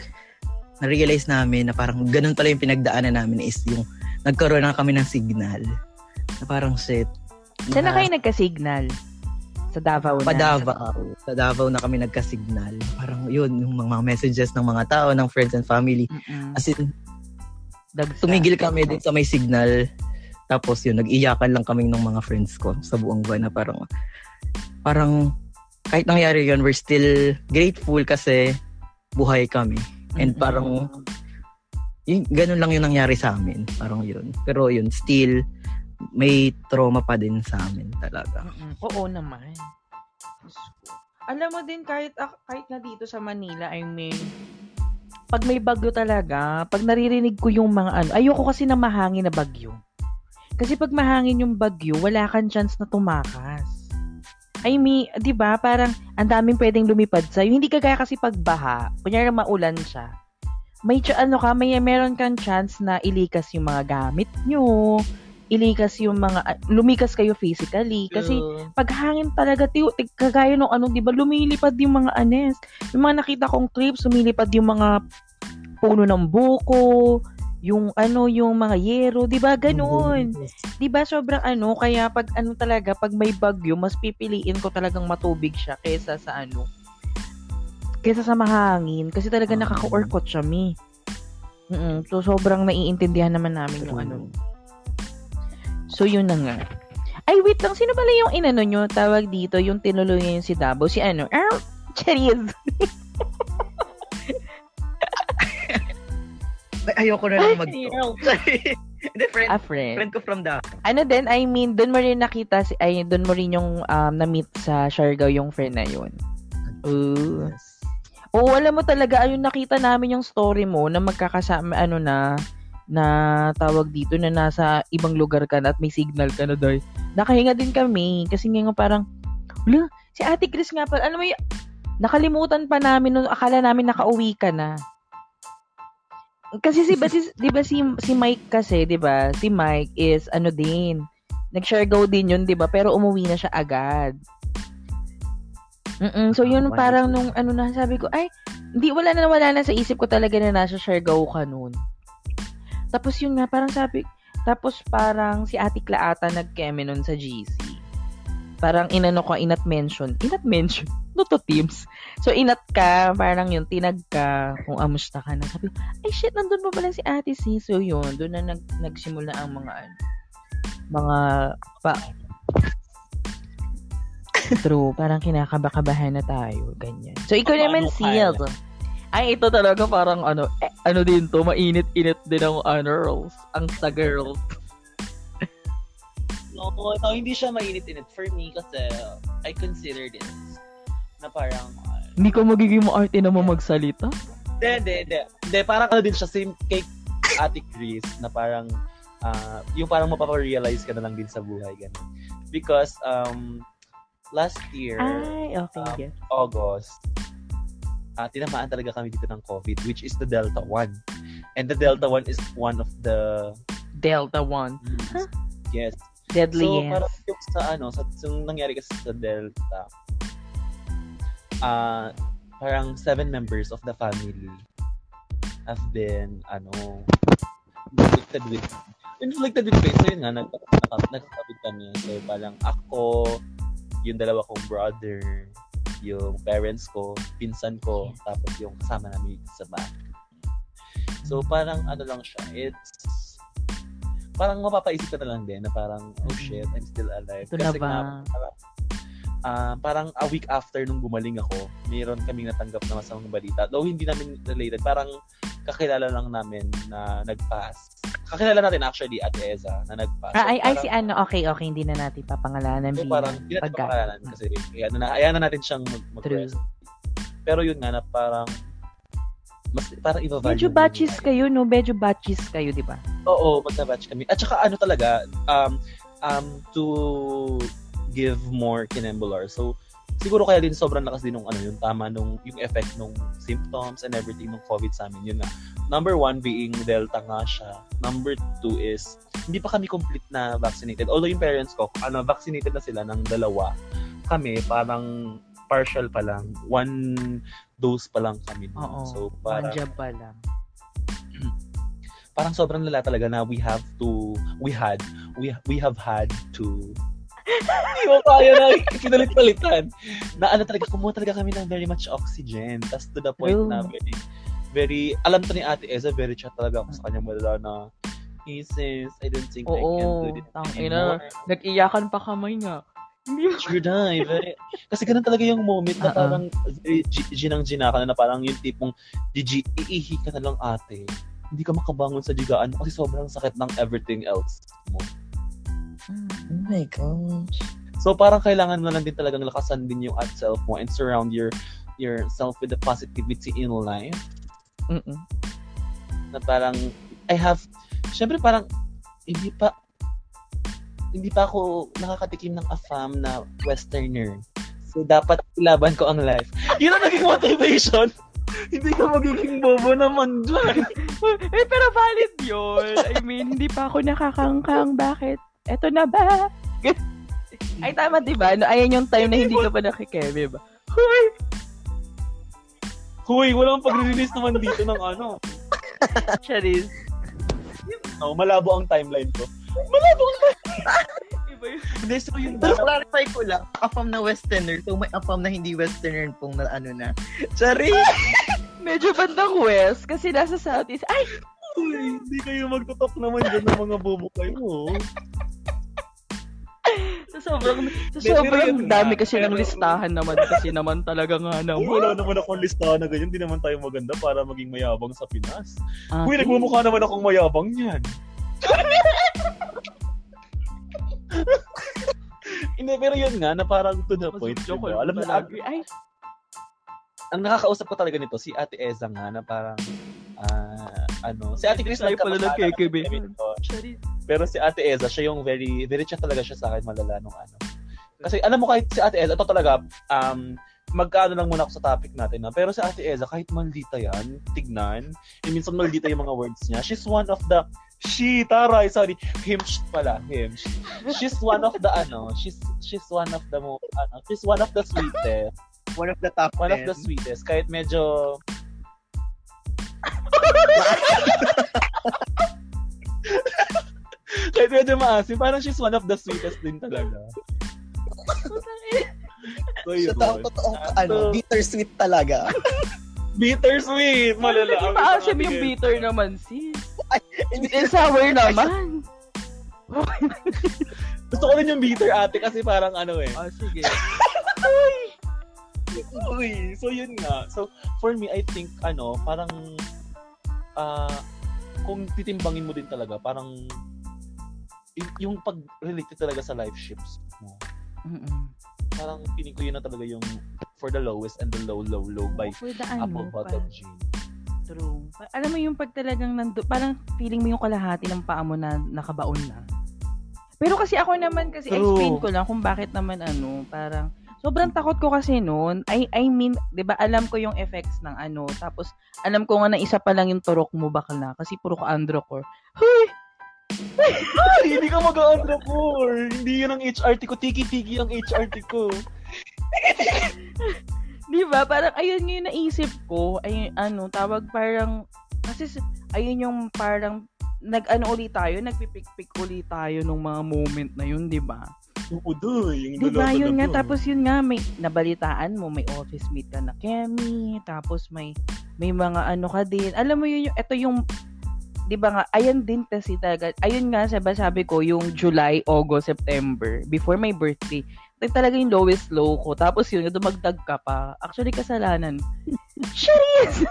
na-realize namin na parang ganun pala yung pinagdaanan namin is yung nagkaroon na kami ng signal. Na parang shit. Saan na na- kayo nagka-signal? Sa Davao na? Pa Davao. Sa Davao na kami nagka-signal. Parang yun, yung mga messages ng mga tao, ng friends and family. Mm-mm. As in, Dagsa. tumigil kami din sa may signal. Tapos yun, nag-iyakan lang kami ng mga friends ko sa buong buwan na parang, parang, kahit nangyari yun, we're still grateful kasi buhay kami. And Mm-mm. parang, yun, ganun lang yung nangyari sa amin. Parang yun. Pero yun, still, may trauma pa din sa amin talaga. Mm-mm. Oo naman. Alam mo din, kahit, kahit na dito sa Manila, I mean, pag may bagyo talaga, pag naririnig ko yung mga ano, ayoko kasi na mahangin na bagyo. Kasi pag mahangin yung bagyo, wala kang chance na tumakas. I mean, 'di ba? Parang ang daming pwedeng lumipad sa Hindi kagaya kasi pag baha, kunyari maulan siya. May ano ka, may meron kang chance na ilikas yung mga gamit nyo, ilikas yung mga ah, lumikas kayo physically kasi pag hangin talaga tiyo, kagaya nung ano, 'di ba, lumilipad yung mga anes. Yung mga nakita kong clips, lumilipad yung mga puno ng buko, yung ano, yung mga yero, 'di ba? Ganun. 'Di ba sobrang ano, kaya pag ano talaga, pag may bagyo, mas pipiliin ko talagang matubig siya kaysa sa ano, kaysa sa mahangin kasi talaga Ah. nakaka-orkot siya, mi. Mm So, sobrang naiintindihan naman namin yung ano. So, yun na nga. Ay, wait lang. Sino pala yung inano nyo? Tawag dito, yung tinuloy niya yung si Dabo. Si ano? Ah, Cheriz. Ay, ayoko na lang mag Ay, Hindi, friend, A friend. friend ko from the Ano din, I mean, doon mo rin nakita, si, ay, doon mo rin yung um, na-meet sa Siargao yung friend na yun. Ooh. Oo, alam mo talaga, ayun, nakita namin yung story mo na magkakasama, ano na, na tawag dito na nasa ibang lugar ka na at may signal ka na doy. Nakahinga din kami kasi nga parang, wala, si Ate Chris nga pala, alam mo y- nakalimutan pa namin nung akala namin nakauwi ka na. Kasi si, ba, si, di ba si, si Mike kasi, di ba, si Mike is ano din, nag-share go din yun, di ba, pero umuwi na siya agad. Mm So yun Ah, parang wonderful. nung ano na sabi ko, ay, hindi wala na wala na sa isip ko talaga na nasa Siargao ka noon. Tapos yun nga, parang sabi, tapos parang si Ate Klaata nag-keme nun sa GC. Parang inano ko, inat mention. Inat mention? No to teams. So inat ka, parang yun, tinag ka, kung amusta ka na. Sabi ay shit, nandun pa pala si Ate C. So yun, doon na nag, nagsimula ang mga ano, mga pa, True, parang kinakabakabahan na tayo, ganyan. So, ikaw Paano naman, kaya? Sealed. Ay, ito talaga parang ano, eh, ano din to, mainit-init din ang ano, girls. Ang sa girls. No, ito, hindi siya mainit-init for me kasi I consider this na parang uh, Hindi ko magiging maarte na mo magsalita. Hindi, hindi, hindi. Hindi, parang ano din siya, same kay Ate Chris, na parang, ah, yung parang mapaparealize ka na lang din sa buhay, ganun. Because, um, last year, Ay, okay. Um, yes. August, ah tinamaan talaga kami dito ng COVID, which is the Delta 1. And the Delta 1 is one of the, Delta 1. yes. Deadly, so, yes. parang yung sa ano, sa, yung nangyari kasi sa Delta, ah parang seven members of the family have been, ano, inflicted with, inflicted with pain. So, yun nga, nag, nag, nagkakabit kami. So, parang ako, yung dalawa kong brother, yung parents ko, pinsan ko, tapos yung kasama namin sa bahay. So, parang ano lang siya, it's, parang mapapaisip ka na lang din na parang, oh shit, I'm still alive. Ito na Kasi ba? nga, parang, ah, parang a week after nung gumaling ako, mayroon kaming natanggap na masamang balita. Though hindi namin related, parang kakilala lang namin na nag-pass. Kakilala natin actually, Ate Eza, na nag-pass. Ah, ay, ay, parang- si ano, okay, okay, hindi na natin papangalanan So, parang, hindi natin pagka- pangalanan kasi ayan na, ayan na natin siyang mag- mag-rest. Pero yun nga na parang mas parang iba-value. Medyo mo batches yun. kayo, no? Medyo batches kayo, di ba? Oo, magka-batch kami. At saka ano talaga, um, um, to give more kinembular. So, siguro kaya din sobrang lakas din nung ano, yung tama nung, yung effect nung symptoms and everything nung COVID sa amin. Yun nga. Number one being Delta nga siya. Number two is, hindi pa kami complete na vaccinated. Although yung parents ko, ano, vaccinated na sila ng dalawa. Kami, parang partial pa lang. One dose pa lang kami. nun. Oo. So, One parang, job pa lang. parang sobrang lala talaga na we have to, we had, we, we have had to hindi mo kaya na pinalit-palitan. Na ano talaga, kumuha talaga kami ng very much oxygen. Tapos to the point True. na very, very, alam to ni Ate Eza, very chat talaga ako sa kanya malala na, hey sis, I don't think I can Oo, do this tang anymore. ina. Nag-iyakan pa kamay nga. Sure na, eh, very, kasi ganun talaga yung moment na Ah, ah. parang very gi- ginang gina ka na, na parang yung tipong Gigi, iihi ka na lang ate. Hindi ka makabangon sa jigaan mo kasi sobrang sakit ng everything else mo. Oh my gosh. So parang kailangan mo lang din talagang lakasan din yung at self mo and surround your yourself with the positivity in life Mm-mm. na parang I have syempre parang hindi pa hindi pa ako nakakatikim ng afam na westerner. So dapat ilaban ko ang life. Yun ang naging motivation. hindi ka magiging bobo naman dyan. eh, pero valid yun. I mean, hindi pa ako nakakangkang. Bakit? Eto na ba? Ay, tama, di ba? No, ayan yung time na hindi ka pa nakikeme ba? Hoy! Huy, walang pag-release naman dito ng ano. Charis. No, malabo ang timeline ko. Malabo ang Iba yun. Hindi, so yun Pero clarify ko lang, afam na westerner, so may afam na hindi westerner pong na ano na. Sorry! Medyo bandang west kasi nasa southeast. Ay! Uy, hindi kayo magtutok naman dyan ng mga bobo kayo. Sobrang, sa sobrang dami kasi ng listahan naman kasi naman talaga nga Uy, naman. wala naman akong listahan na ganyan. Hindi naman tayo maganda para maging mayabang sa Pinas. Ah, Uy, nagmumukha naman akong mayabang niyan. Hindi, pero yun nga, na parang to the point. Diba? Alam palagi. Ay, ang nakakausap ko talaga nito, si Ate Eza nga, na parang, ah, ano, si Ate Chris Tayo pala nito. Charis. Pero si Ate Eza, siya yung very, very chat talaga siya sa akin malala nung ano. Kasi alam mo kahit si Ate Eza, ito talaga, um, magkaano lang muna ako sa topic natin na. Pero si Ate Eza, kahit maldita yan, tignan, yung minsan maldita yung mga words niya, she's one of the, she, taray, sorry, himshed pala, himshed. She's one of the, ano, she's, she's one of the, mo, ano, she's one of the sweetest, One of the top one of the 10. sweetest, kahit medyo, kahit medyo maasim, parang she's one of the sweetest din talaga. So, Sa yun. taong totoong, ano, so, bittersweet talaga. bittersweet! Malala. Naging maasim yung bitter naman, sis. Hindi and sour naman. Gusto ko rin yung bitter ate kasi parang ano eh. Ah, sige. Uy, so yun nga. So, for me, I think, ano, parang, ah, kung titimbangin mo din talaga, parang, yung pag-relate talaga sa life shifts mo, Mm-mm. parang piling ko yun na talaga yung for the lowest and the low, low, low by For the Apple ano, Bottom Jean. true. Alam mo yung pag talagang nando, parang feeling mo yung kalahati ng paa mo na nakabaon na. Pero kasi ako naman, kasi True. explain ko lang kung bakit naman ano, parang, sobrang takot ko kasi noon. I, I mean, di ba, alam ko yung effects ng ano, tapos, alam ko nga na isa pa lang yung turok mo bakla, kasi puro ka androcore. Huy! Ay, hindi ka mag-undercore. Hindi yun ang HRT ko. Tiki-tiki ang HRT ko. Di ba? Parang ayun yung naisip ko. Ayun, ano, tawag parang, kasi ayun yung parang, nag-ano ulit tayo, nagpipik-pik ulit tayo nung mga moment na yun, di ba? Uday, yung Di ba dalawa yun nga, tapos yun nga, may nabalitaan mo, may office meet ka na Kemi, tapos may, may mga ano ka din. Alam mo yun, yung, ito yung, di ba nga, ayan din kasi talaga, ayun nga, sabi, sabi ko, yung July, August, September, before my birthday, ito talaga yung lowest low ko. Tapos yun, dumagdag ka pa. Actually, kasalanan. Serious!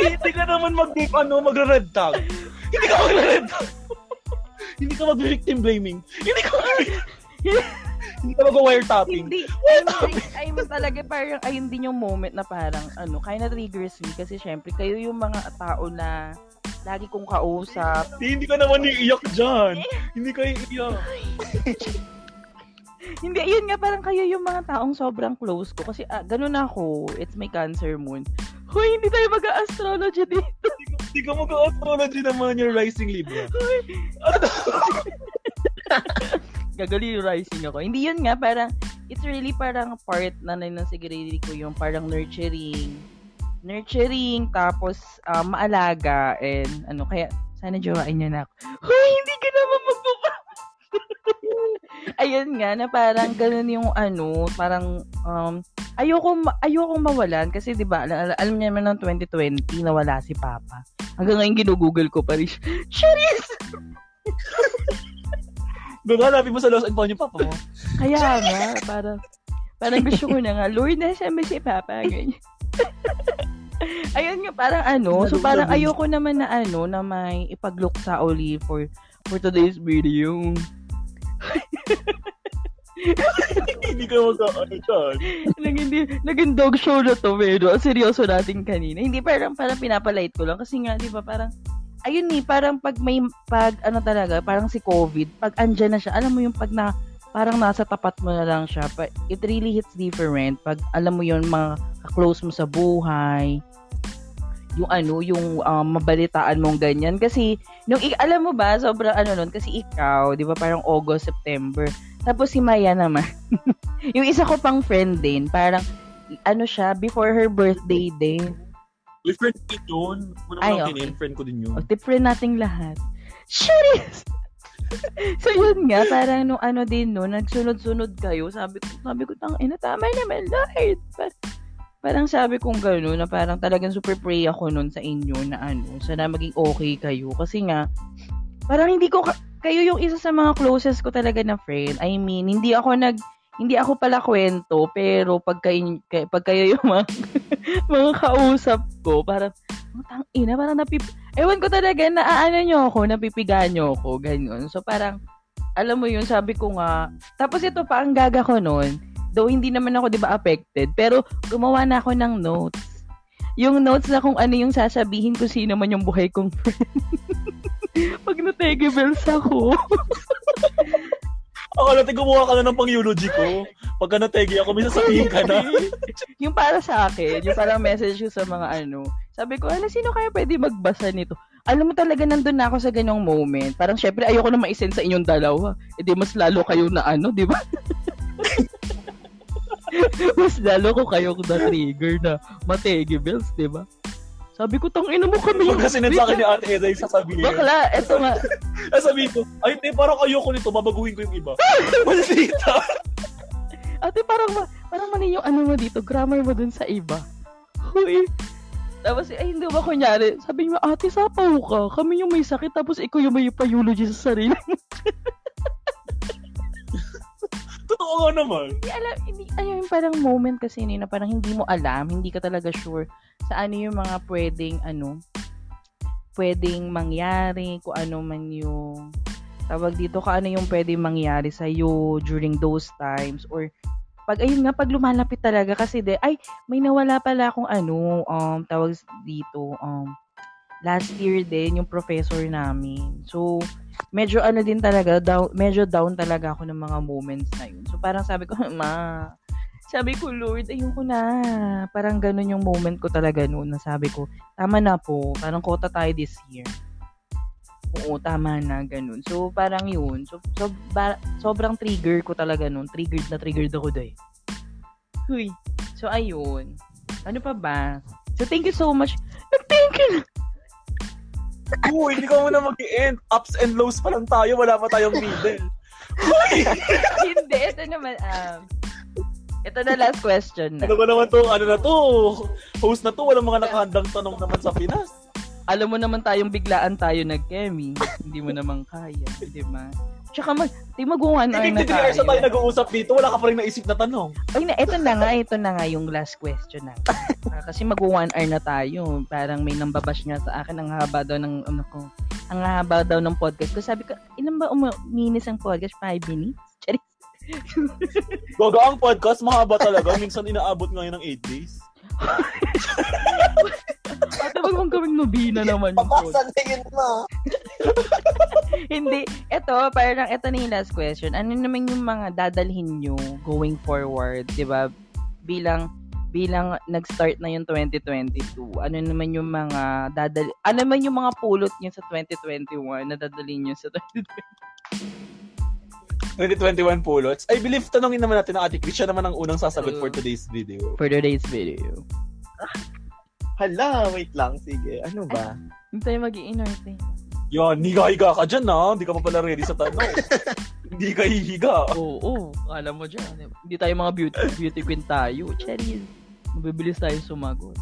Uy, hindi ka naman mag, ano, magre-red tag. hindi ka magre-red tag. hindi ka mag-victim blaming. Hindi ka mag Hindi ka mag-wire tapping. Hindi. I mean, I, I mean talaga parang ayun din yung moment na parang ano, kaya na triggers me kasi syempre kayo yung mga tao na lagi kong kausap. Di, hindi ka naman iiyak dyan. hindi ka iiyak. Hindi, yun nga, parang kayo yung mga taong sobrang close ko. Kasi, ah, ganun ako. It's my cancer moon. Hoy, hindi tayo mag-astrology dito. Hindi ka mag-astrology naman yung rising Libra. Gagali yung rising ako. Hindi yun nga, parang, it's really parang part na na ng sigurity ko yung parang nurturing. Nurturing, tapos ah, maalaga, and ano, kaya, sana jowain niya na ako. Hoy, hindi ka naman magpapa... Ayun nga, na parang ganun yung ano, parang, um, ayoko, ayoko mawalan kasi 'di ba al- al- alam niya naman ng 2020 nawala si Papa. Hanggang ngayon ginugugol ko pa rin. Charis! Doon hanapin mo sa and Found yung papa mo. Kaya nga, parang, parang gusto ko na nga, Lord, nasa ba si Papa? Ganyan. Ayun nga, parang ano, so parang ayoko naman na ano, na may ipagluksa uli for, for today's video. hindi ka mag-ano dyan. naging, di- naging dog show na to, pero seryoso natin kanina. Hindi, parang, parang pinapalight ko lang. Kasi nga, di ba, parang, ayun ni, parang pag may, pag ano talaga, parang si COVID, pag andyan na siya, alam mo yung pag na, parang nasa tapat mo na lang siya, it really hits different. Pag alam mo yun, mga close mo sa buhay, yung ano, yung um, mabalitaan mong ganyan. Kasi, nung, alam mo ba, sobrang ano nun, kasi ikaw, di ba, parang August, September, tapos si Maya naman, yung isa ko pang friend din, parang, ano siya, before her birthday din. Uy, friend ko din yun. Una ko Ay, okay. kinin, friend ko din yun. O, tip friend nating lahat. Serious! so, yun nga, parang nung ano din, no, nagsunod-sunod kayo, sabi ko, sabi ko, tang, ina, tama naman, Lord. Par- parang sabi kong gano'n, na parang talagang super pray ako nun sa inyo na ano, sana maging okay kayo. Kasi nga, parang hindi ko, ka- kayo yung isa sa mga closest ko talaga na friend. I mean, hindi ako nag, hindi ako pala kwento, pero pag kayo, kay- pag kayo yung mga, mga kausap ko, parang, oh, tang ina, parang napip, ewan ko talaga, naaano nyo ako, napipigaan nyo ako, ganyan. So, parang, alam mo yun, sabi ko nga, tapos ito pa, ang gaga ko nun, though hindi naman ako, di ba, affected, pero gumawa na ako ng notes. Yung notes na kung ano yung sasabihin ko sino man yung buhay kong friend. Pag natege bells ako. Akala natin gumawa ka na ng pang-eulogy ko. Pagka nategi ako, may sasabihin ka na. yung para sa akin, yung parang message ko sa mga ano, sabi ko, ano, sino kaya pwede magbasa nito? Alam mo talaga, nandun na ako sa ganyong moment. Parang syempre, ayoko na maisend sa inyong dalawa. E di mas lalo kayo na ano, di ba? mas lalo ko kayo na trigger na mategi bells, di ba? Sabi ko, tang ina mo kami. Pagka sinend sa akin ni Ate Eda yung sasabihin. Bakla, eto nga. Ay, sabihin ko, ay, te, parang ayoko nito, babaguhin ko yung iba. Maldita. Ate, parang, ma- parang mali yung ano mo dito, grammar mo dun sa iba. Huy. Tapos, ay, hindi ba kunyari, sabi niyo, ate, sapaw ka. Kami yung may sakit, tapos ikaw yung may eulogy sa sarili. Nga naman. hindi alam, hindi, ano yung parang moment kasi ni na parang hindi mo alam, hindi ka talaga sure sa ano yung mga pwedeng, ano, pwedeng mangyari, kung ano man yung, tawag dito, kung ano yung pwedeng mangyari sa'yo during those times, or, pag, ayun nga, pag lumalapit talaga, kasi de, ay, may nawala pala akong ano, um, tawag dito, um, last year din, yung professor namin. So, medyo ano din talaga, down, medyo down talaga ako ng mga moments na yun. So, parang sabi ko, ma, sabi ko, Lord, ayoko na. Parang ganun yung moment ko talaga noon na sabi ko, tama na po, parang kota tayo this year. Oo, tama na, ganun. So, parang yun. So, so ba- sobrang trigger ko talaga noon. Triggered na triggered ako doon. Huy. So, ayun. Ano pa ba? So, thank you so much. Thank you. Oo, hindi ka muna mag-end. Ups and lows pa lang tayo, wala pa tayong middle. Hoy! Hindi, ito naman, um, ito na last question na. Ano ba naman to? Ano na to? Host na to, walang mga nakahandang tanong naman sa Pinas. Alam mo naman tayong biglaan tayo nag-chemi. Hindi mo naman kaya, di ba? Tsaka mag, di mag-one hour na Hindi hours na tayo tayo. nag-uusap dito, wala ka pa rin naisip na tanong. Ay, na, ito na nga, ito na nga yung last question na. Ah, kasi mag-one hour na tayo. Parang may nambabash nga sa akin, ang haba daw ng, ano ko, ang haba daw ng podcast ko. Sabi ko, ilan ba uminis ang podcast? Five minutes? Charis. Goga ang podcast, mahaba talaga. Minsan inaabot ngayon ng 8 days. Ate, wag mong gawing nobina naman yung pod. Papasan na yun mo. Hindi. Ito, parang ito na yung last question. Ano naman yung mga dadalhin nyo going forward, di ba? Bilang bilang nag-start na yung 2022, ano naman yung mga dadal ano naman yung mga pulot niyo sa 2021 na dadalhin niyo sa 2021 2022 pulots. I believe, tanongin naman natin ang Ate Chris. Siya naman ang unang sasagot for today's video. for today's video. Hala, wait lang. Sige, ano ba? Hindi tayo mag-i-inerte. Yan, higa-higa ka dyan, ha? Hindi ka pa pala ready sa tanong. Hindi ka hihiga. Oo, oo. Alam mo dyan. Hindi tayo mga beauty, beauty queen tayo. Cheris. Mabibilis tayo sumagot.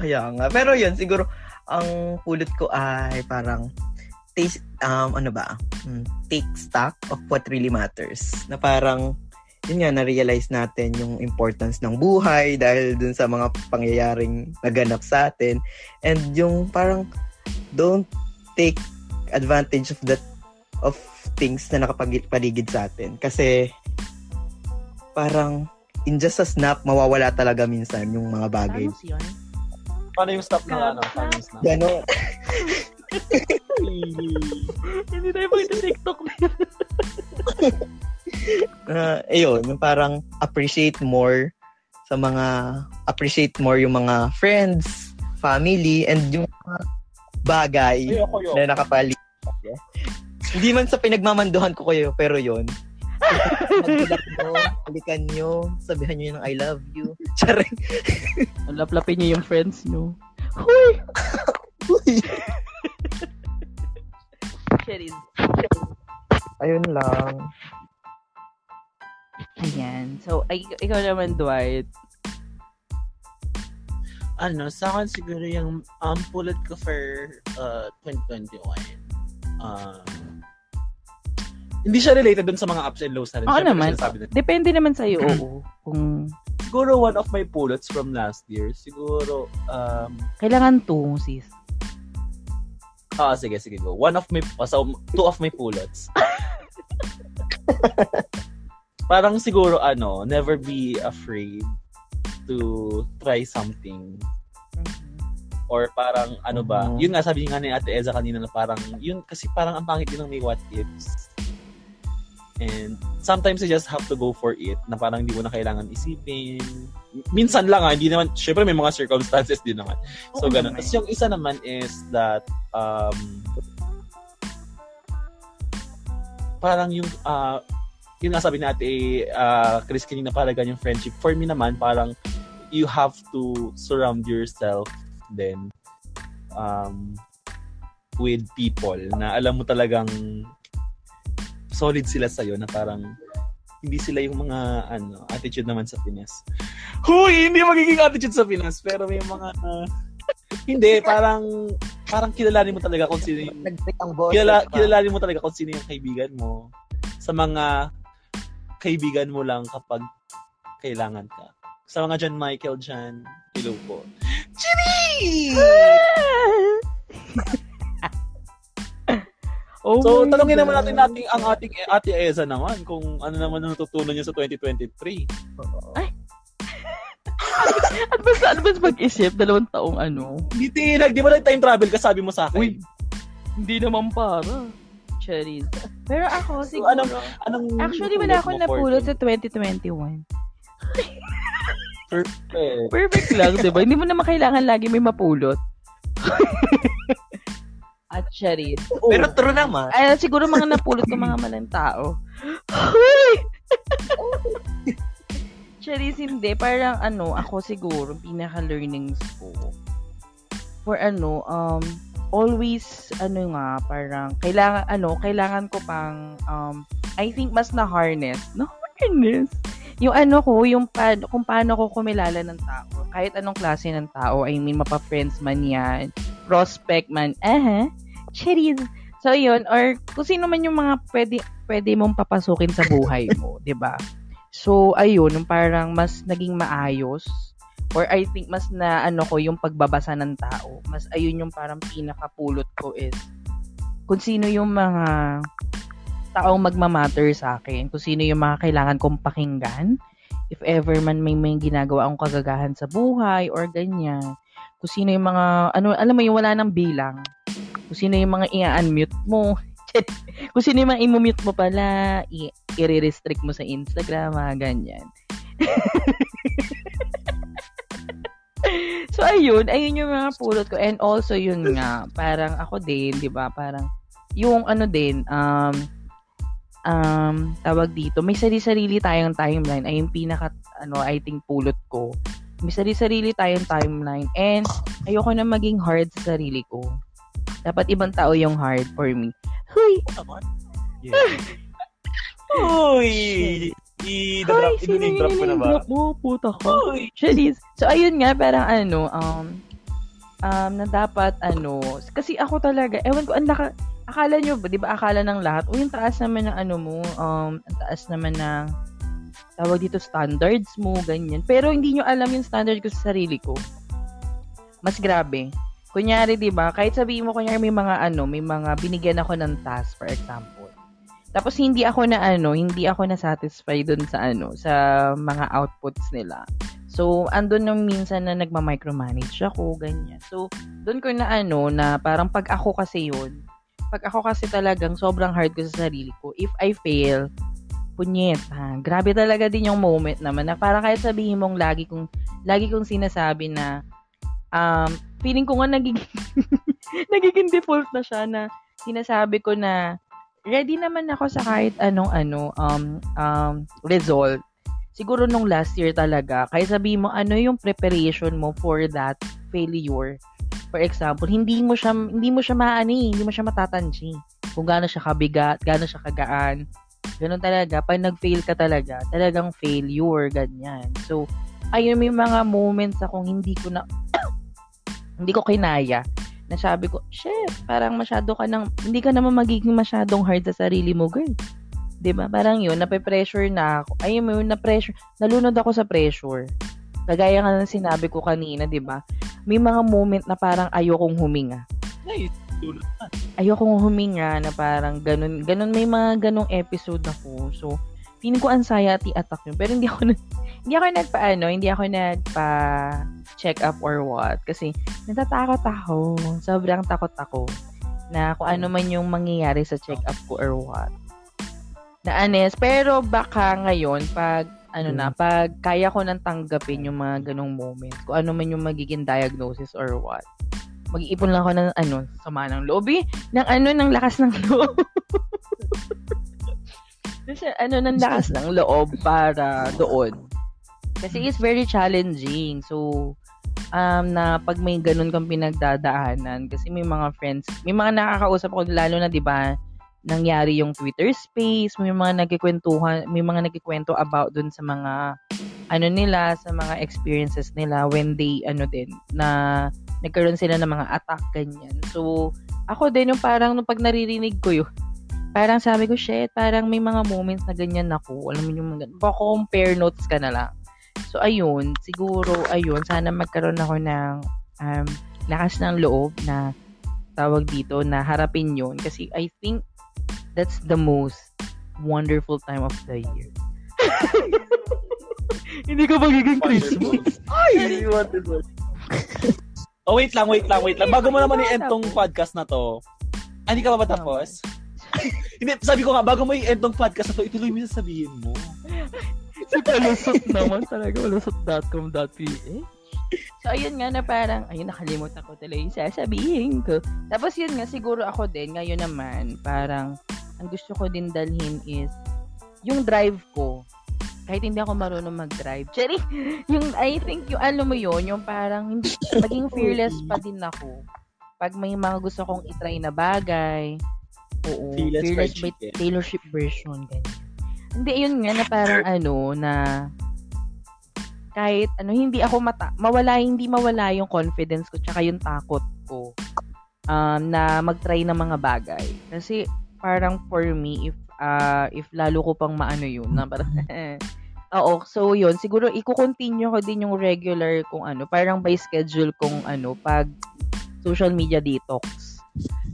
Kaya nga. Pero yun, siguro, ang pulot ko ay parang taste, um, ano ba? Hmm, take stock of what really matters. Na parang, yun nga, na-realize natin yung importance ng buhay dahil dun sa mga pangyayaring naganap sa atin. And yung parang, don't take advantage of that of things na nakapaligid sa atin. Kasi, parang, in just a snap, mawawala talaga minsan yung mga bagay. Ano yun? Paano yung stop na ano? Paano yung stop? Ganon. Hindi tayo mag-tiktok na yun. uh, ayun, yung parang appreciate more sa mga appreciate more yung mga friends, family, and yung mga bagay Ayoko yun. na nakapaligid. Hindi man sa pinagmamanduhan ko kayo, pero yon Magbilang nyo, balikan nyo, sabihan nyo ng I love you. Charing. Laplapin niyo yung friends nyo. Huy! Cheris. Ayun lang. Ayan. So, ay, ikaw naman, Dwight. ano, sa akin siguro yung um, pulot ko for uh, 2021. Um, Hindi siya related dun sa mga ups and lows na rin. Oo Siyempre, naman. sinasabi na- Depende naman sa'yo, oo. Kung Siguro one of my pulots from last year, siguro, um, kailangan to, sis. Ah, sige, sige, go. One of my, ah, so, two of my pulots. Parang siguro, ano, never be afraid to try something or parang ano ba, Mhm. yun nga sabi nga ni Ate Eza kanina na parang yun kasi parang ang pangit din ng may what ifs. And sometimes you just have to go for it na parang hindi mo na kailangan isipin. Minsan lang ah, hindi naman, syempre may mga circumstances din naman. So Oo ganun. Tapos yung isa naman is that um parang yung ah yun nga sabi ni Ate ah, Chris kanina parang yung friendship. For me naman parang you have to surround yourself then um with people na alam mo talagang solid sila sa na parang hindi sila yung mga ano attitude naman sa Pinas. Huy, hindi magiging attitude sa Pinas pero may mga ah, hindi parang parang kilalanin mo talaga kung sino yung kilala, pa. kilalanin mo talaga kung sino yung kaibigan mo sa mga kaibigan mo lang kapag kailangan ka. Sa mga John Michael dyan, hello po. Oh So, tanongin naman natin natin ang ating Ate Eza naman kung ano naman ang natutunan niya sa 2023. Advance, advance mag-isip, dalawang taong ano. Hindi tinag, di ba nag-time travel ka sabi mo sa akin? Uy, hindi naman para. Cherries. Pero ako, So, siguro, anong, anong actually, wala akong napulot sa 2021. for- Perfect. Perfect lang, di ba? Hindi mo naman kailangan lagi may mapulot. At cherries. Pero true naman. Ay, siguro mga napulot ko mga malang tao. Cherries, hindi. Parang ano, ako siguro, pinaka-learnings ko. For ano, um, always, ano nga, parang, kailangan, ano, kailangan ko pang, um, I think mas na-harness. Na-harness? Yung ano ko, yung pa, kung paano ko kumilala ng tao. Kahit anong klase ng tao. I mean, mapa-friends man yan. Prospect man. Eh, cherries. So, yun. Or, kung sino man yung mga pwede, pwede mong papasukin sa buhay mo. ba So, ayun. Parang mas naging maayos. Or I think mas na ano ko yung pagbabasa ng tao. Mas ayun yung parang pinakapulot ko is kung sino yung mga taong magmamatter sa akin, kung sino yung mga kailangan kong pakinggan, if ever man may may ginagawa akong kagagahan sa buhay or ganyan, kung sino yung mga, ano, alam mo yung wala nang bilang, kung sino yung mga i-unmute mo, kung sino yung mga i-mute mo pala, i- i-restrict mo sa Instagram, mga ganyan. so, ayun, ayun yung mga pulot ko. And also, yun nga, parang ako din, di ba, parang, yung ano din, um, um, tawag dito, may sarili-sarili tayong timeline. Ay yung pinaka, ano, I think, pulot ko. May sarili-sarili tayong timeline. And, ayoko na maging hard sa sarili ko. Dapat ibang tao yung hard for me. Huy! Uy! I-drop, Ay, sino i-name drop yung ko na ba? drop mo? Puta. Shaliz. So, ayun nga, parang ano, um, um, na dapat, ano, kasi ako talaga, ewan ko, ang laka, akala nyo di ba, akala ng lahat, o yung taas naman ng ano mo, um, ang taas naman ng, tawag dito, standards mo, ganyan. Pero hindi nyo alam yung standard ko sa sarili ko. Mas grabe. Kunyari, di ba, kahit sabihin mo, kunyari may mga ano, may mga binigyan ako ng task, for example. Tapos hindi ako na ano, hindi ako na satisfied dun sa ano, sa mga outputs nila. So, andun nung minsan na nagma-micromanage ako, ganyan. So, doon ko na ano, na parang pag ako kasi yun, pag ako kasi talagang sobrang hard ko sa sarili ko, if I fail, punyet, ha, grabe talaga din yung moment naman na parang kahit sabihin mong lagi kong, lagi kong sinasabi na, um, feeling ko nga nagiging, nagiging default na siya na sinasabi ko na, ready naman ako sa kahit anong ano um um result. Siguro nung last year talaga, kaya sabihin mo ano yung preparation mo for that failure. For example, hindi mo siya hindi mo siya maani, hindi mo siya matatansi. Kung gaano siya kabigat, gaano siya kagaan. Ganun talaga. Pag nag-fail ka talaga, talagang failure, ganyan. So, ayun, may mga moments akong hindi ko na, hindi ko kinaya na sabi ko, shit, parang masyado ka nang, hindi ka naman magiging masyadong hard sa sarili mo, girl. 'Di ba Parang yun, nape-pressure na ako. Ayun mo, na-pressure, nalunod ako sa pressure. Kagaya nga ng sinabi ko kanina, 'di ba May mga moment na parang ayokong huminga. Nice. Na. Ayokong huminga na parang ganun, ganun may mga ganung episode ako. So, feeling ko anxiety attack yun. Pero hindi ako, hindi ako nagpa-ano, hindi ako nagpa check up or what. Kasi natatakot ako. Sobrang takot ako na kung ano man yung mangyayari sa check up ko or what. Na honest. Pero baka ngayon, pag ano na, pag kaya ko nang tanggapin yung mga ganong moments, kung ano man yung magiging diagnosis or what, mag-iipon lang ako ng ano, sama ng loob eh, ng ano, ng lakas ng loob. Kasi ano, ng lakas ng loob para doon. Kasi it's very challenging. So, um, na pag may ganun kang pinagdadaanan, kasi may mga friends, may mga nakakausap ko, lalo na, di ba, nangyari yung Twitter space, may mga nagkikwentuhan, may mga nagkikwento about dun sa mga ano nila, sa mga experiences nila when they, ano din, na nagkaroon sila ng mga attack, ganyan. So, ako din yung parang nung pag naririnig ko yun, parang sabi ko, shit, parang may mga moments na ganyan ako. Alam mo yung mga, compare notes ka na lang. So, ayun, siguro, ayun, sana magkaroon ako ng um, lakas ng loob na tawag dito na harapin yun. Kasi I think that's the most wonderful time of the year. Hindi ko magiging Christmas. Ay! Wonderful. oh, wait lang, wait lang, wait lang. Bago mo naman i-end tong podcast na to, ah, hindi ka pa ba tapos? Hindi, sabi ko nga, bago mo i-end tong podcast na to, ituloy mo yung sabihin mo. si palusot naman talaga, palusot.com.ph. So, ayun nga na parang, ayun, nakalimutan ko tuloy yung sasabihin ko. Tapos yun nga, siguro ako din, ngayon naman, parang, ang gusto ko din dalhin is, yung drive ko, kahit hindi ako marunong mag-drive. Cherry, yung, I think, yung, alam mo yun, yung parang, hindi, maging fearless pa din ako. Pag may mga gusto kong itry na bagay, oo, Fearless fearless by. Taylor Swift version, ganyan. Hindi, yun nga na parang ano, na kahit ano, hindi ako mata, mawala, hindi mawala yung confidence ko tsaka yung takot ko um, na mag-try ng mga bagay. Kasi parang for me, if uh, if lalo ko pang maano yun, na parang, Oo, so yun, siguro i-continue ko din yung regular kung ano, parang by schedule kung ano, pag social media detox.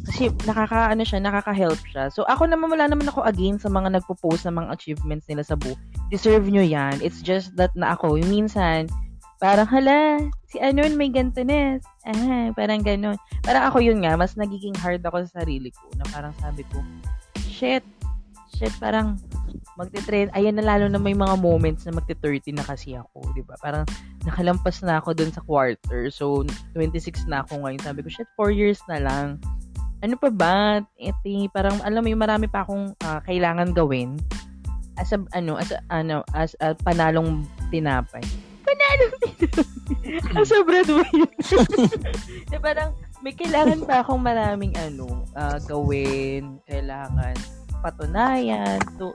Kasi nakaka, ano siya, nakaka-help siya. So, ako naman, wala naman ako again sa mga nagpo-post ng mga achievements nila sa buhay. Deserve nyo yan. It's just that na ako, yung minsan, parang, hala, si ano may ganito na. Ah, parang ganun. Parang ako yun nga, mas nagiging hard ako sa sarili ko. Na parang sabi ko, shit, shit, parang magte-trend. Ayan na lalo na may mga moments na magte-30 na kasi ako, di ba? Parang nakalampas na ako dun sa quarter. So, 26 na ako ngayon. Sabi ko, shit, 4 years na lang ano pa ba? Ito, parang alam mo yung marami pa akong uh, kailangan gawin as a, ano, as a, ano, as a panalong tinapay. Panalong tinapay. as a breadwinner. na parang may kailangan pa akong maraming ano, uh, gawin, kailangan patunayan, to,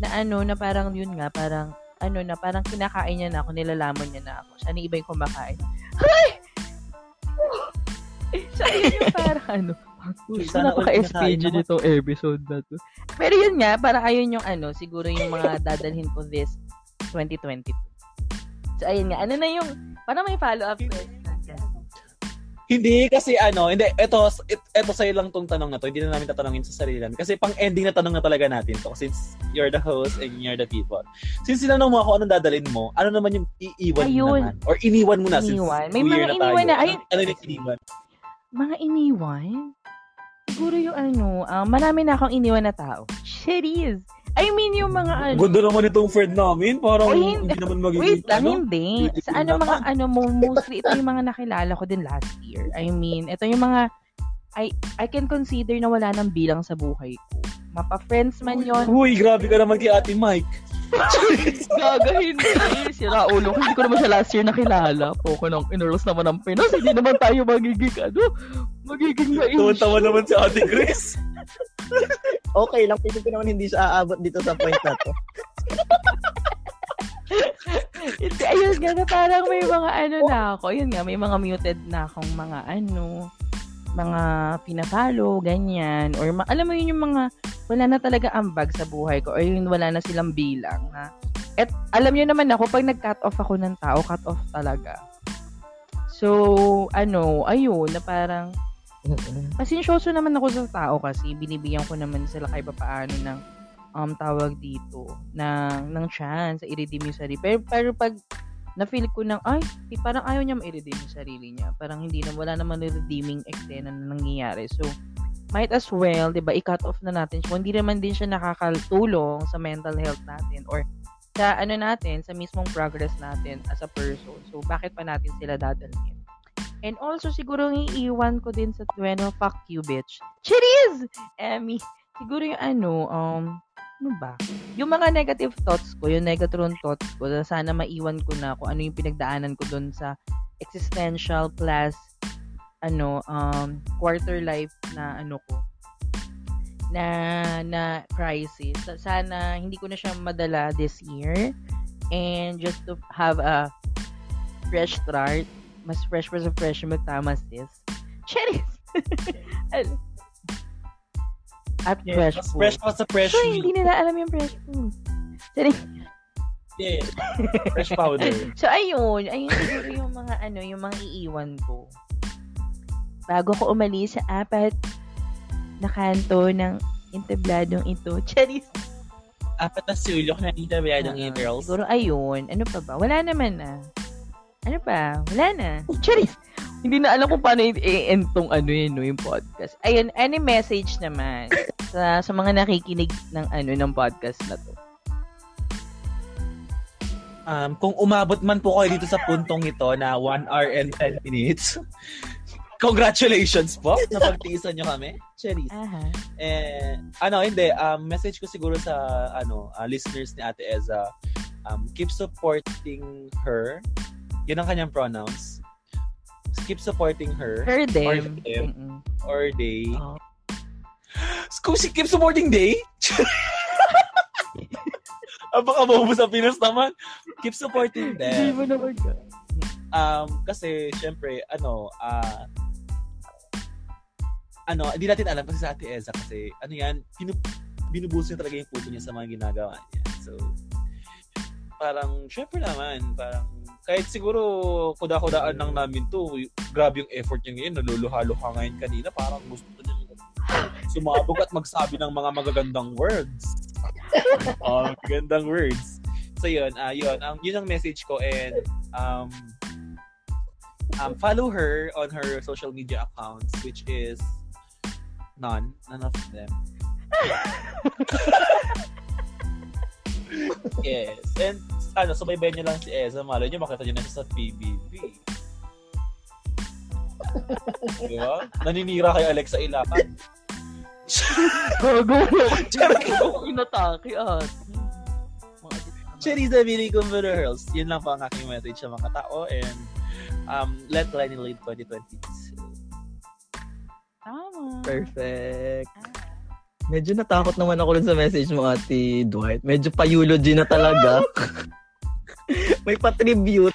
na ano, na parang yun nga, parang ano na, parang kinakain niya na ako, nilalaman niya na ako. Siya iba yung kumakain. Hay! Siya yun yung parang ano, sana napaka-SPG nitong episode na to. Pero yun nga, para ayun yung ano, siguro yung mga dadalhin ko this 2022. So, ayun nga. Ano na yung, para may follow-up question. Hindi, kasi ano, hindi, ito, ito sa'yo lang tong tanong na to. Hindi na namin tatanungin sa sarili namin. Kasi pang-ending na tanong na talaga natin to. Since you're the host and you're the people. Since sinanong mo ako anong dadalhin mo, ano naman yung iiwan Ayun. mo naman? Or iniwan mo na iniwan. since May mga na iniwan na. Ayun. Ano, ano yung iniwan? Mga iniwan? Siguro yung ano, uh, marami na akong iniwan na tao. Shitties. I mean, yung mga ano. Ganda naman itong friend namin. Parang Ay, hindi, hindi naman magiging, Wait lang, ano, hindi. Sa ano mga, ano, mostly ito yung mga nakilala ko din last year. I mean, ito yung mga, I, I can consider na wala nang bilang sa buhay ko. Mapa-friends man yon. Uy, grabe ka naman kay Ate Mike. Gaga, hindi. Sira ulo. Hindi ko naman siya last year nakilala. Poko nang inurlos naman ng Pinas. Hindi naman tayo magiging, ano, magiging na Tuwan-tawa naman si Ate Chris. okay lang. Pwede ko naman hindi siya aabot dito sa point na to. hindi, ayun nga na parang may mga ano na ako. Ayun nga, may mga muted na akong mga ano, mga pinapalo, ganyan. Or ma- alam mo yun yung mga wala na talaga ambag sa buhay ko or yun wala na silang bilang na at alam niyo naman ako pag nag-cut off ako ng tao, cut off talaga. So, ano, ayun, na parang pasensyoso naman ako sa tao kasi binibigyan ko naman sila kahit paano ng um, tawag dito, ng, ng chance i-redeem yung sarili. Pero, pero pag na-feel ko nang, ay, parang ayaw niya ma-redeem yung sarili niya. Parang hindi na, wala naman redeeming eksena na nangyayari. So, might as well, 'di ba, i-cut off na natin siya. Hindi naman din siya nakakatulong sa mental health natin or sa ano natin, sa mismong progress natin as a person. So, bakit pa natin sila dadalhin? And also, siguro iiwan ko din sa Tweno, fuck you, bitch. Cheers! Emmy, siguro yung ano, um, ano ba? Yung mga negative thoughts ko, yung negatron thoughts ko, sana maiwan ko na kung ano yung pinagdaanan ko doon sa existential plus ano um quarter life na ano ko na na crisis. Sana hindi ko na siya madala this year. And just to have a fresh start mas fresh pa sa fresh magtama sis. Cherries at yeah, fresh food. fresh pa sa fresh so, hindi nila alam yung fresh food cherries Yeah. Fresh powder. so, ayun. Ayun siguro yung mga ano, yung mga iiwan ko bago ko umalis sa apat na kanto ng intabladong ito. Charis! Apat na sulok na intabladong uh, girls. Siguro ayun. Ano pa ba? Wala naman na. Ano pa? Wala na. Charis! Hindi na alam kung paano i-end tong ano yun, no, yung podcast. Ayun, any message naman sa, sa mga nakikinig ng ano ng podcast na to? Um, kung umabot man po kayo dito sa puntong ito na 1 hour and 10 minutes, Congratulations po. Napagtiisan nyo kami. Cherise. Uh-huh. Eh, ano, hindi. Um, message ko siguro sa ano uh, listeners ni Ate Eza, um, keep supporting her. Yun ang kanyang pronouns. Keep supporting her. Her, them. Or them. Mm-mm. Or they. Oh. Keep supporting they? ah, baka maubos ang Pinas naman. Keep supporting them. Hindi mo naman Um, kasi, syempre, ano, ah, uh, ano, hindi natin alam kasi sa Ate Eza kasi, ano yan, pinub binubuso niya talaga yung puso niya sa mga ginagawa niya. So, parang, syempre naman, parang, kahit siguro kuda-kudaan lang namin to, grabe yung effort niya ngayon, naluluhalo ka ngayon kanina, parang gusto niya sumabog at magsabi ng mga magagandang words. oh, magagandang words. So yun, uh, yun, ang yun ang message ko and um um follow her on her social media accounts which is none, none of them. yes. And ano, subaybayan niyo lang si Eza. Malay niyo, makita niyo na siya sa PBB. Di ba? Naninira kay Alexa Ilacan. Gago. Gago. Inatake at. Cherry Davili Computer Hurls. Yun lang po ang aking message sa mga tao and um, let Lenny lead 2022. Tama. Perfect. Medyo natakot naman ako dun sa message mo, Ate Dwight. Medyo pa-eulogy na talaga. May pa-tribute.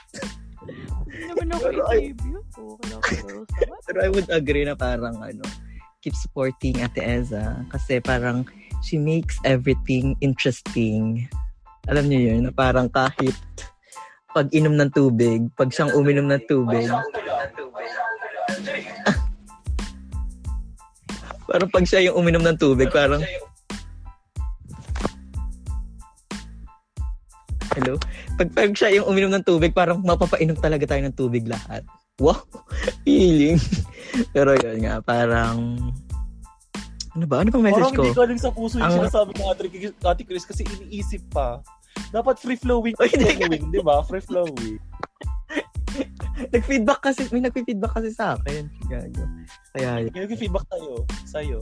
Hindi naman ako Pero i-tribute. Sa Pero I would agree na parang ano, keep supporting Ate Eza. Kasi parang she makes everything interesting. Alam niyo yun, na parang kahit pag inom ng tubig, pag siyang uminom ng tubig, parang pag siya yung uminom ng tubig, parang Hello? Pag, pag siya yung uminom ng tubig, parang mapapainom talaga tayo ng tubig lahat. Wow! Feeling. Pero yun nga, parang... Ano ba? Ano bang Parang message ko? hindi galing sa puso yung Ang- sinasabi ng Ate, Ate Chris kasi iniisip pa. Dapat free-flowing, Oy, hindi. free-flowing, di ba? Free-flowing. Nag-feedback kasi, may nag-feedback kasi sa akin. Gago. Kaya yun. Yung feedback tayo, sa'yo.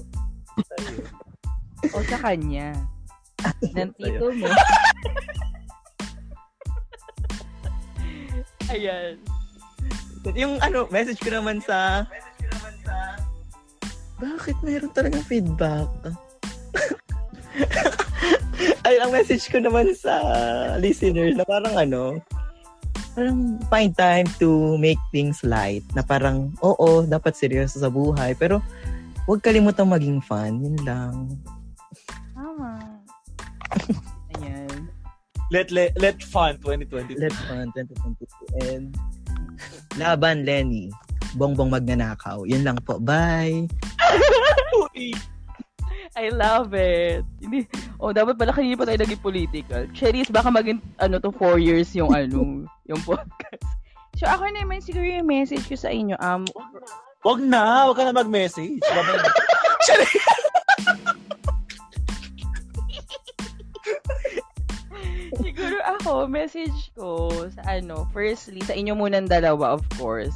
Sa'yo. O sa kanya. Ng tito mo. Ayan. Yung ano, message ko naman sa... Bakit mayroon talagang feedback? Ay, ang message ko naman sa listener na parang ano, parang find time to make things light. Na parang, oo, dapat seryoso sa buhay. Pero, huwag kalimutang maging fun. Yun lang. Tama. Let, let, let fun 2022. Let's fun 2022. And, laban, Lenny. Bongbong magnanakaw. Yun lang po. Bye! I love it. Hindi, oh, dapat pala kanina pa tayo naging political. Cherries, baka maging, ano to, four years yung, ano, yung podcast. So, ako naman siguro yung message ko sa inyo, um, Wag na, wag ka na mag-message. Babay ako, message ko sa ano, firstly, sa inyo munang dalawa, of course.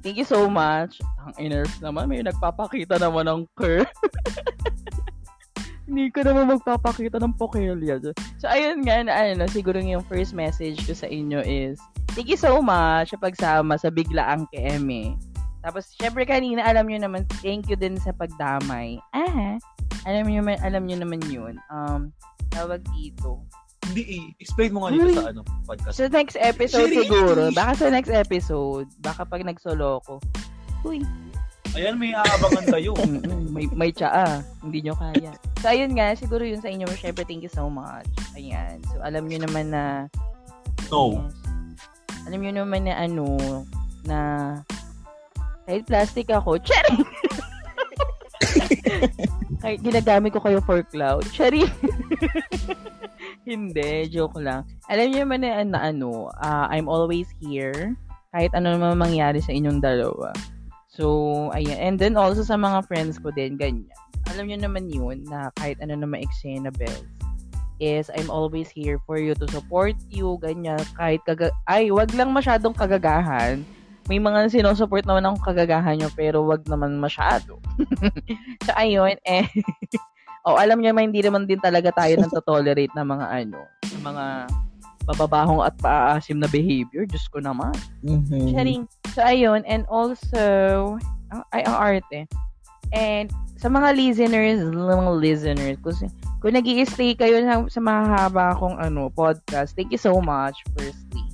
Thank you so much. Ang inners naman, may nagpapakita naman ng cur. Hindi ko naman magpapakita ng pokelya. So, ayun nga, na, ano, siguro yung first message ko sa inyo is, thank you so much sa pagsama sa biglaang KM Tapos, syempre kanina, alam nyo naman, thank you din sa pagdamay. Ah, alam nyo, alam nyo naman yun. Um, tawag dito. Hindi, eh. explain mo nga dito sa ano, podcast. Sa next episode Shiri! siguro. Baka sa next episode. Baka pag nagsolo ko. Uy, Ayan, may aabangan kayo. mm, may, may tsaa. Hindi nyo kaya. So, ayun nga. Siguro yun sa inyo. Syempre, thank you so much. Ayan. So, alam nyo naman na... No. Yes. Alam nyo naman na ano, na kahit plastic ako, cherry! kahit ginagamit ko kayo for cloud, cherry! Hindi, joke lang. Alam niyo naman na, na ano, ah, I'm always here. Kahit ano naman mangyari sa inyong dalawa. So, ayan. And then also sa mga friends ko din, ganyan. Alam niyo naman yun, na kahit ano naman eksena bells, is I'm always here for you to support you, ganyan. Kahit kaga... Ay, wag lang masyadong kagagahan. May mga sinusupport naman akong kagagahan nyo, pero wag naman masyado. so, ayun. Eh, oh, alam niyo naman, hindi naman din talaga tayo nang tolerate ng mga ano, ng mga bababahong at paaasim na behavior. Diyos ko naman. Mhm. Sharing. So, ayun. And also, ang- ay, ang arte. And sa mga listeners, mga listeners, kung, kung nag stay kayo sa, sa mahaba kong ano, podcast, thank you so much, firstly.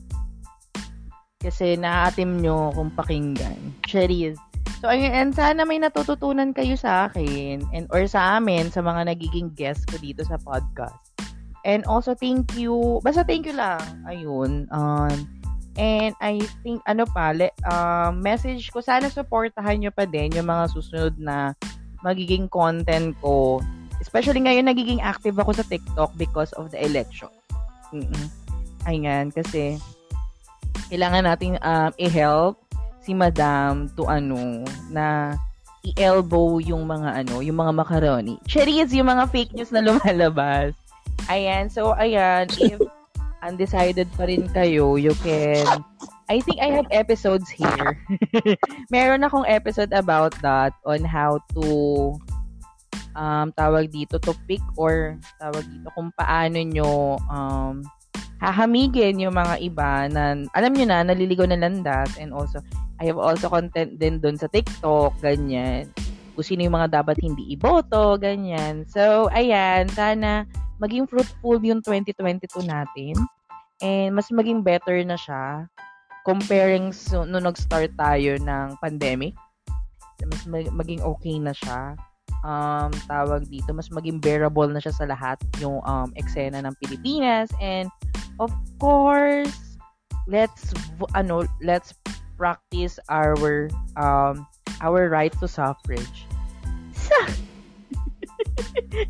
Kasi naatim nyo kung pakinggan. Cherise. So, ayun, and sana may natututunan kayo sa akin and or sa amin, sa mga nagiging guest ko dito sa podcast. And also, thank you. Basta thank you lang. Ayun. Um, and I think, ano pa, le, um, message ko, sana supportahan nyo pa din yung mga susunod na magiging content ko. Especially ngayon, nagiging active ako sa TikTok because of the election. Mm-mm. Ayan, kasi kailangan nating um, i-help si Madam to ano, na i-elbow yung mga ano, yung mga macaroni. Cherries, yung mga fake news na lumalabas. Ayan, so ayan, if undecided pa rin kayo, you can I think I have episodes here. Meron akong episode about that on how to um, tawag dito to pick or tawag dito kung paano nyo um, hahamigin yung mga iba na alam nyo na naliligaw na landas and also I have also content din dun sa TikTok ganyan. Kung sino yung mga dapat hindi iboto ganyan. So ayan sana maging fruitful yung 2022 natin. And mas maging better na siya comparing so, nung nag-start tayo ng pandemic, mas maging okay na siya. Um, tawag dito, mas maging bearable na siya sa lahat yung um, eksena ng Pilipinas. And, of course, let's, ano, let's practice our, um, our right to suffrage.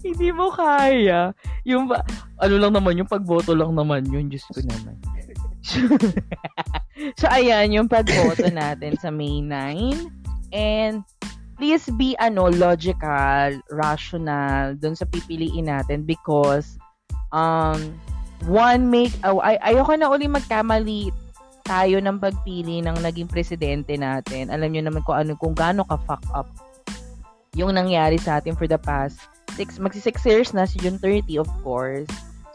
Hindi mo kaya. Yung, ano lang naman, yung pagboto lang naman yun, Diyos ko naman. so, ayan, yung pagboto natin sa May 9. And, please be, ano, logical, rational, dun sa pipiliin natin because, um, one make, oh, ay, ayoko na uli magkamali tayo ng pagpili ng naging presidente natin. Alam niyo naman kung ano, kung gaano ka-fuck up yung nangyari sa atin for the past six, magsi six years na si June 30, of course.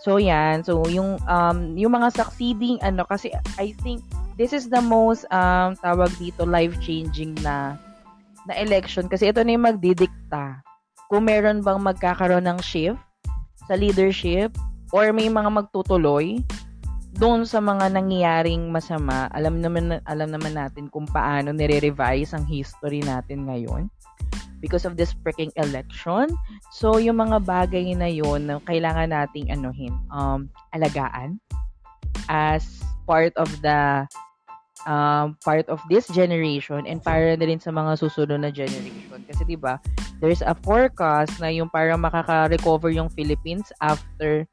So yan, so yung um yung mga succeeding ano kasi I think this is the most um tawag dito life-changing na na election kasi ito na yung magdidikta kung meron bang magkakaroon ng shift sa leadership or may mga magtutuloy doon sa mga nangyayaring masama. Alam naman alam naman natin kung paano nire-revise ang history natin ngayon because of this freaking election. So, yung mga bagay na yun na kailangan nating anuhin, um, alagaan as part of the um, part of this generation and para na rin sa mga susunod na generation. Kasi 'di ba, there's a forecast na yung para makaka-recover yung Philippines after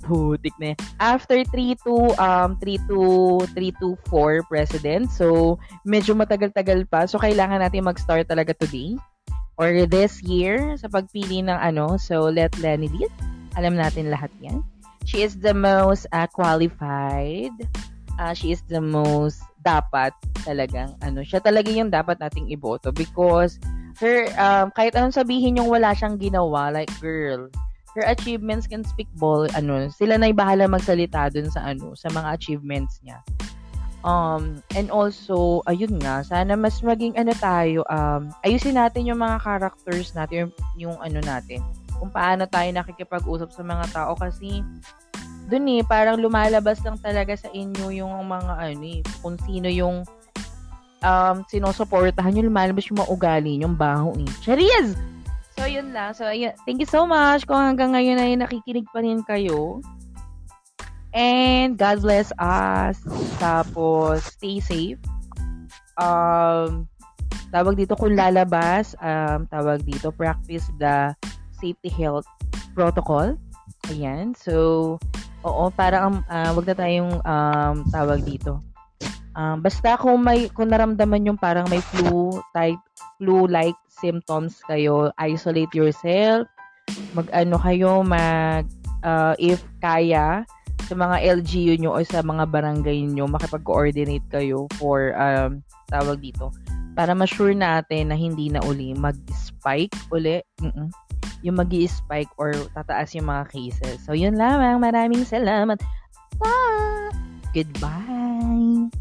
putik na After 3 to um 3 to 3 to 4 president. So medyo matagal-tagal pa. So kailangan natin mag-start talaga today or this year sa pagpili ng ano. So let Lenny lead. Alam natin lahat 'yan. She is the most uh, qualified. Uh, she is the most dapat talagang ano. Siya talaga yung dapat nating iboto because her um, kahit anong sabihin yung wala siyang ginawa like girl her achievements can speak ball ano sila na bahala magsalita dun sa ano sa mga achievements niya um and also ayun nga sana mas maging ano tayo um ayusin natin yung mga characters natin yung, yung ano natin kung paano tayo nakikipag-usap sa mga tao kasi dun eh parang lumalabas lang talaga sa inyo yung mga ano eh kung sino yung um sinusuportahan yung lumalabas yung mga ugali yung baho eh Charis! So, yun lang. So, ayun. Thank you so much kung hanggang ngayon ay nakikinig pa rin kayo. And God bless us. Tapos, stay safe. Um, tawag dito kung lalabas, um, tawag dito, practice the safety health protocol. Ayan. So, oo, parang uh, wag na tayong um, tawag dito. Um, basta kung may kung naramdaman yung parang may flu type flu like symptoms kayo, isolate yourself. Mag-ano kayo, mag, uh, if kaya, sa mga LGU nyo o sa mga barangay nyo, makipag-coordinate kayo for, um, tawag dito, para ma-sure natin na hindi na uli mag-spike uli. Mm-mm yung mag spike or tataas yung mga cases. So, yun lamang. Maraming salamat. Bye! Goodbye!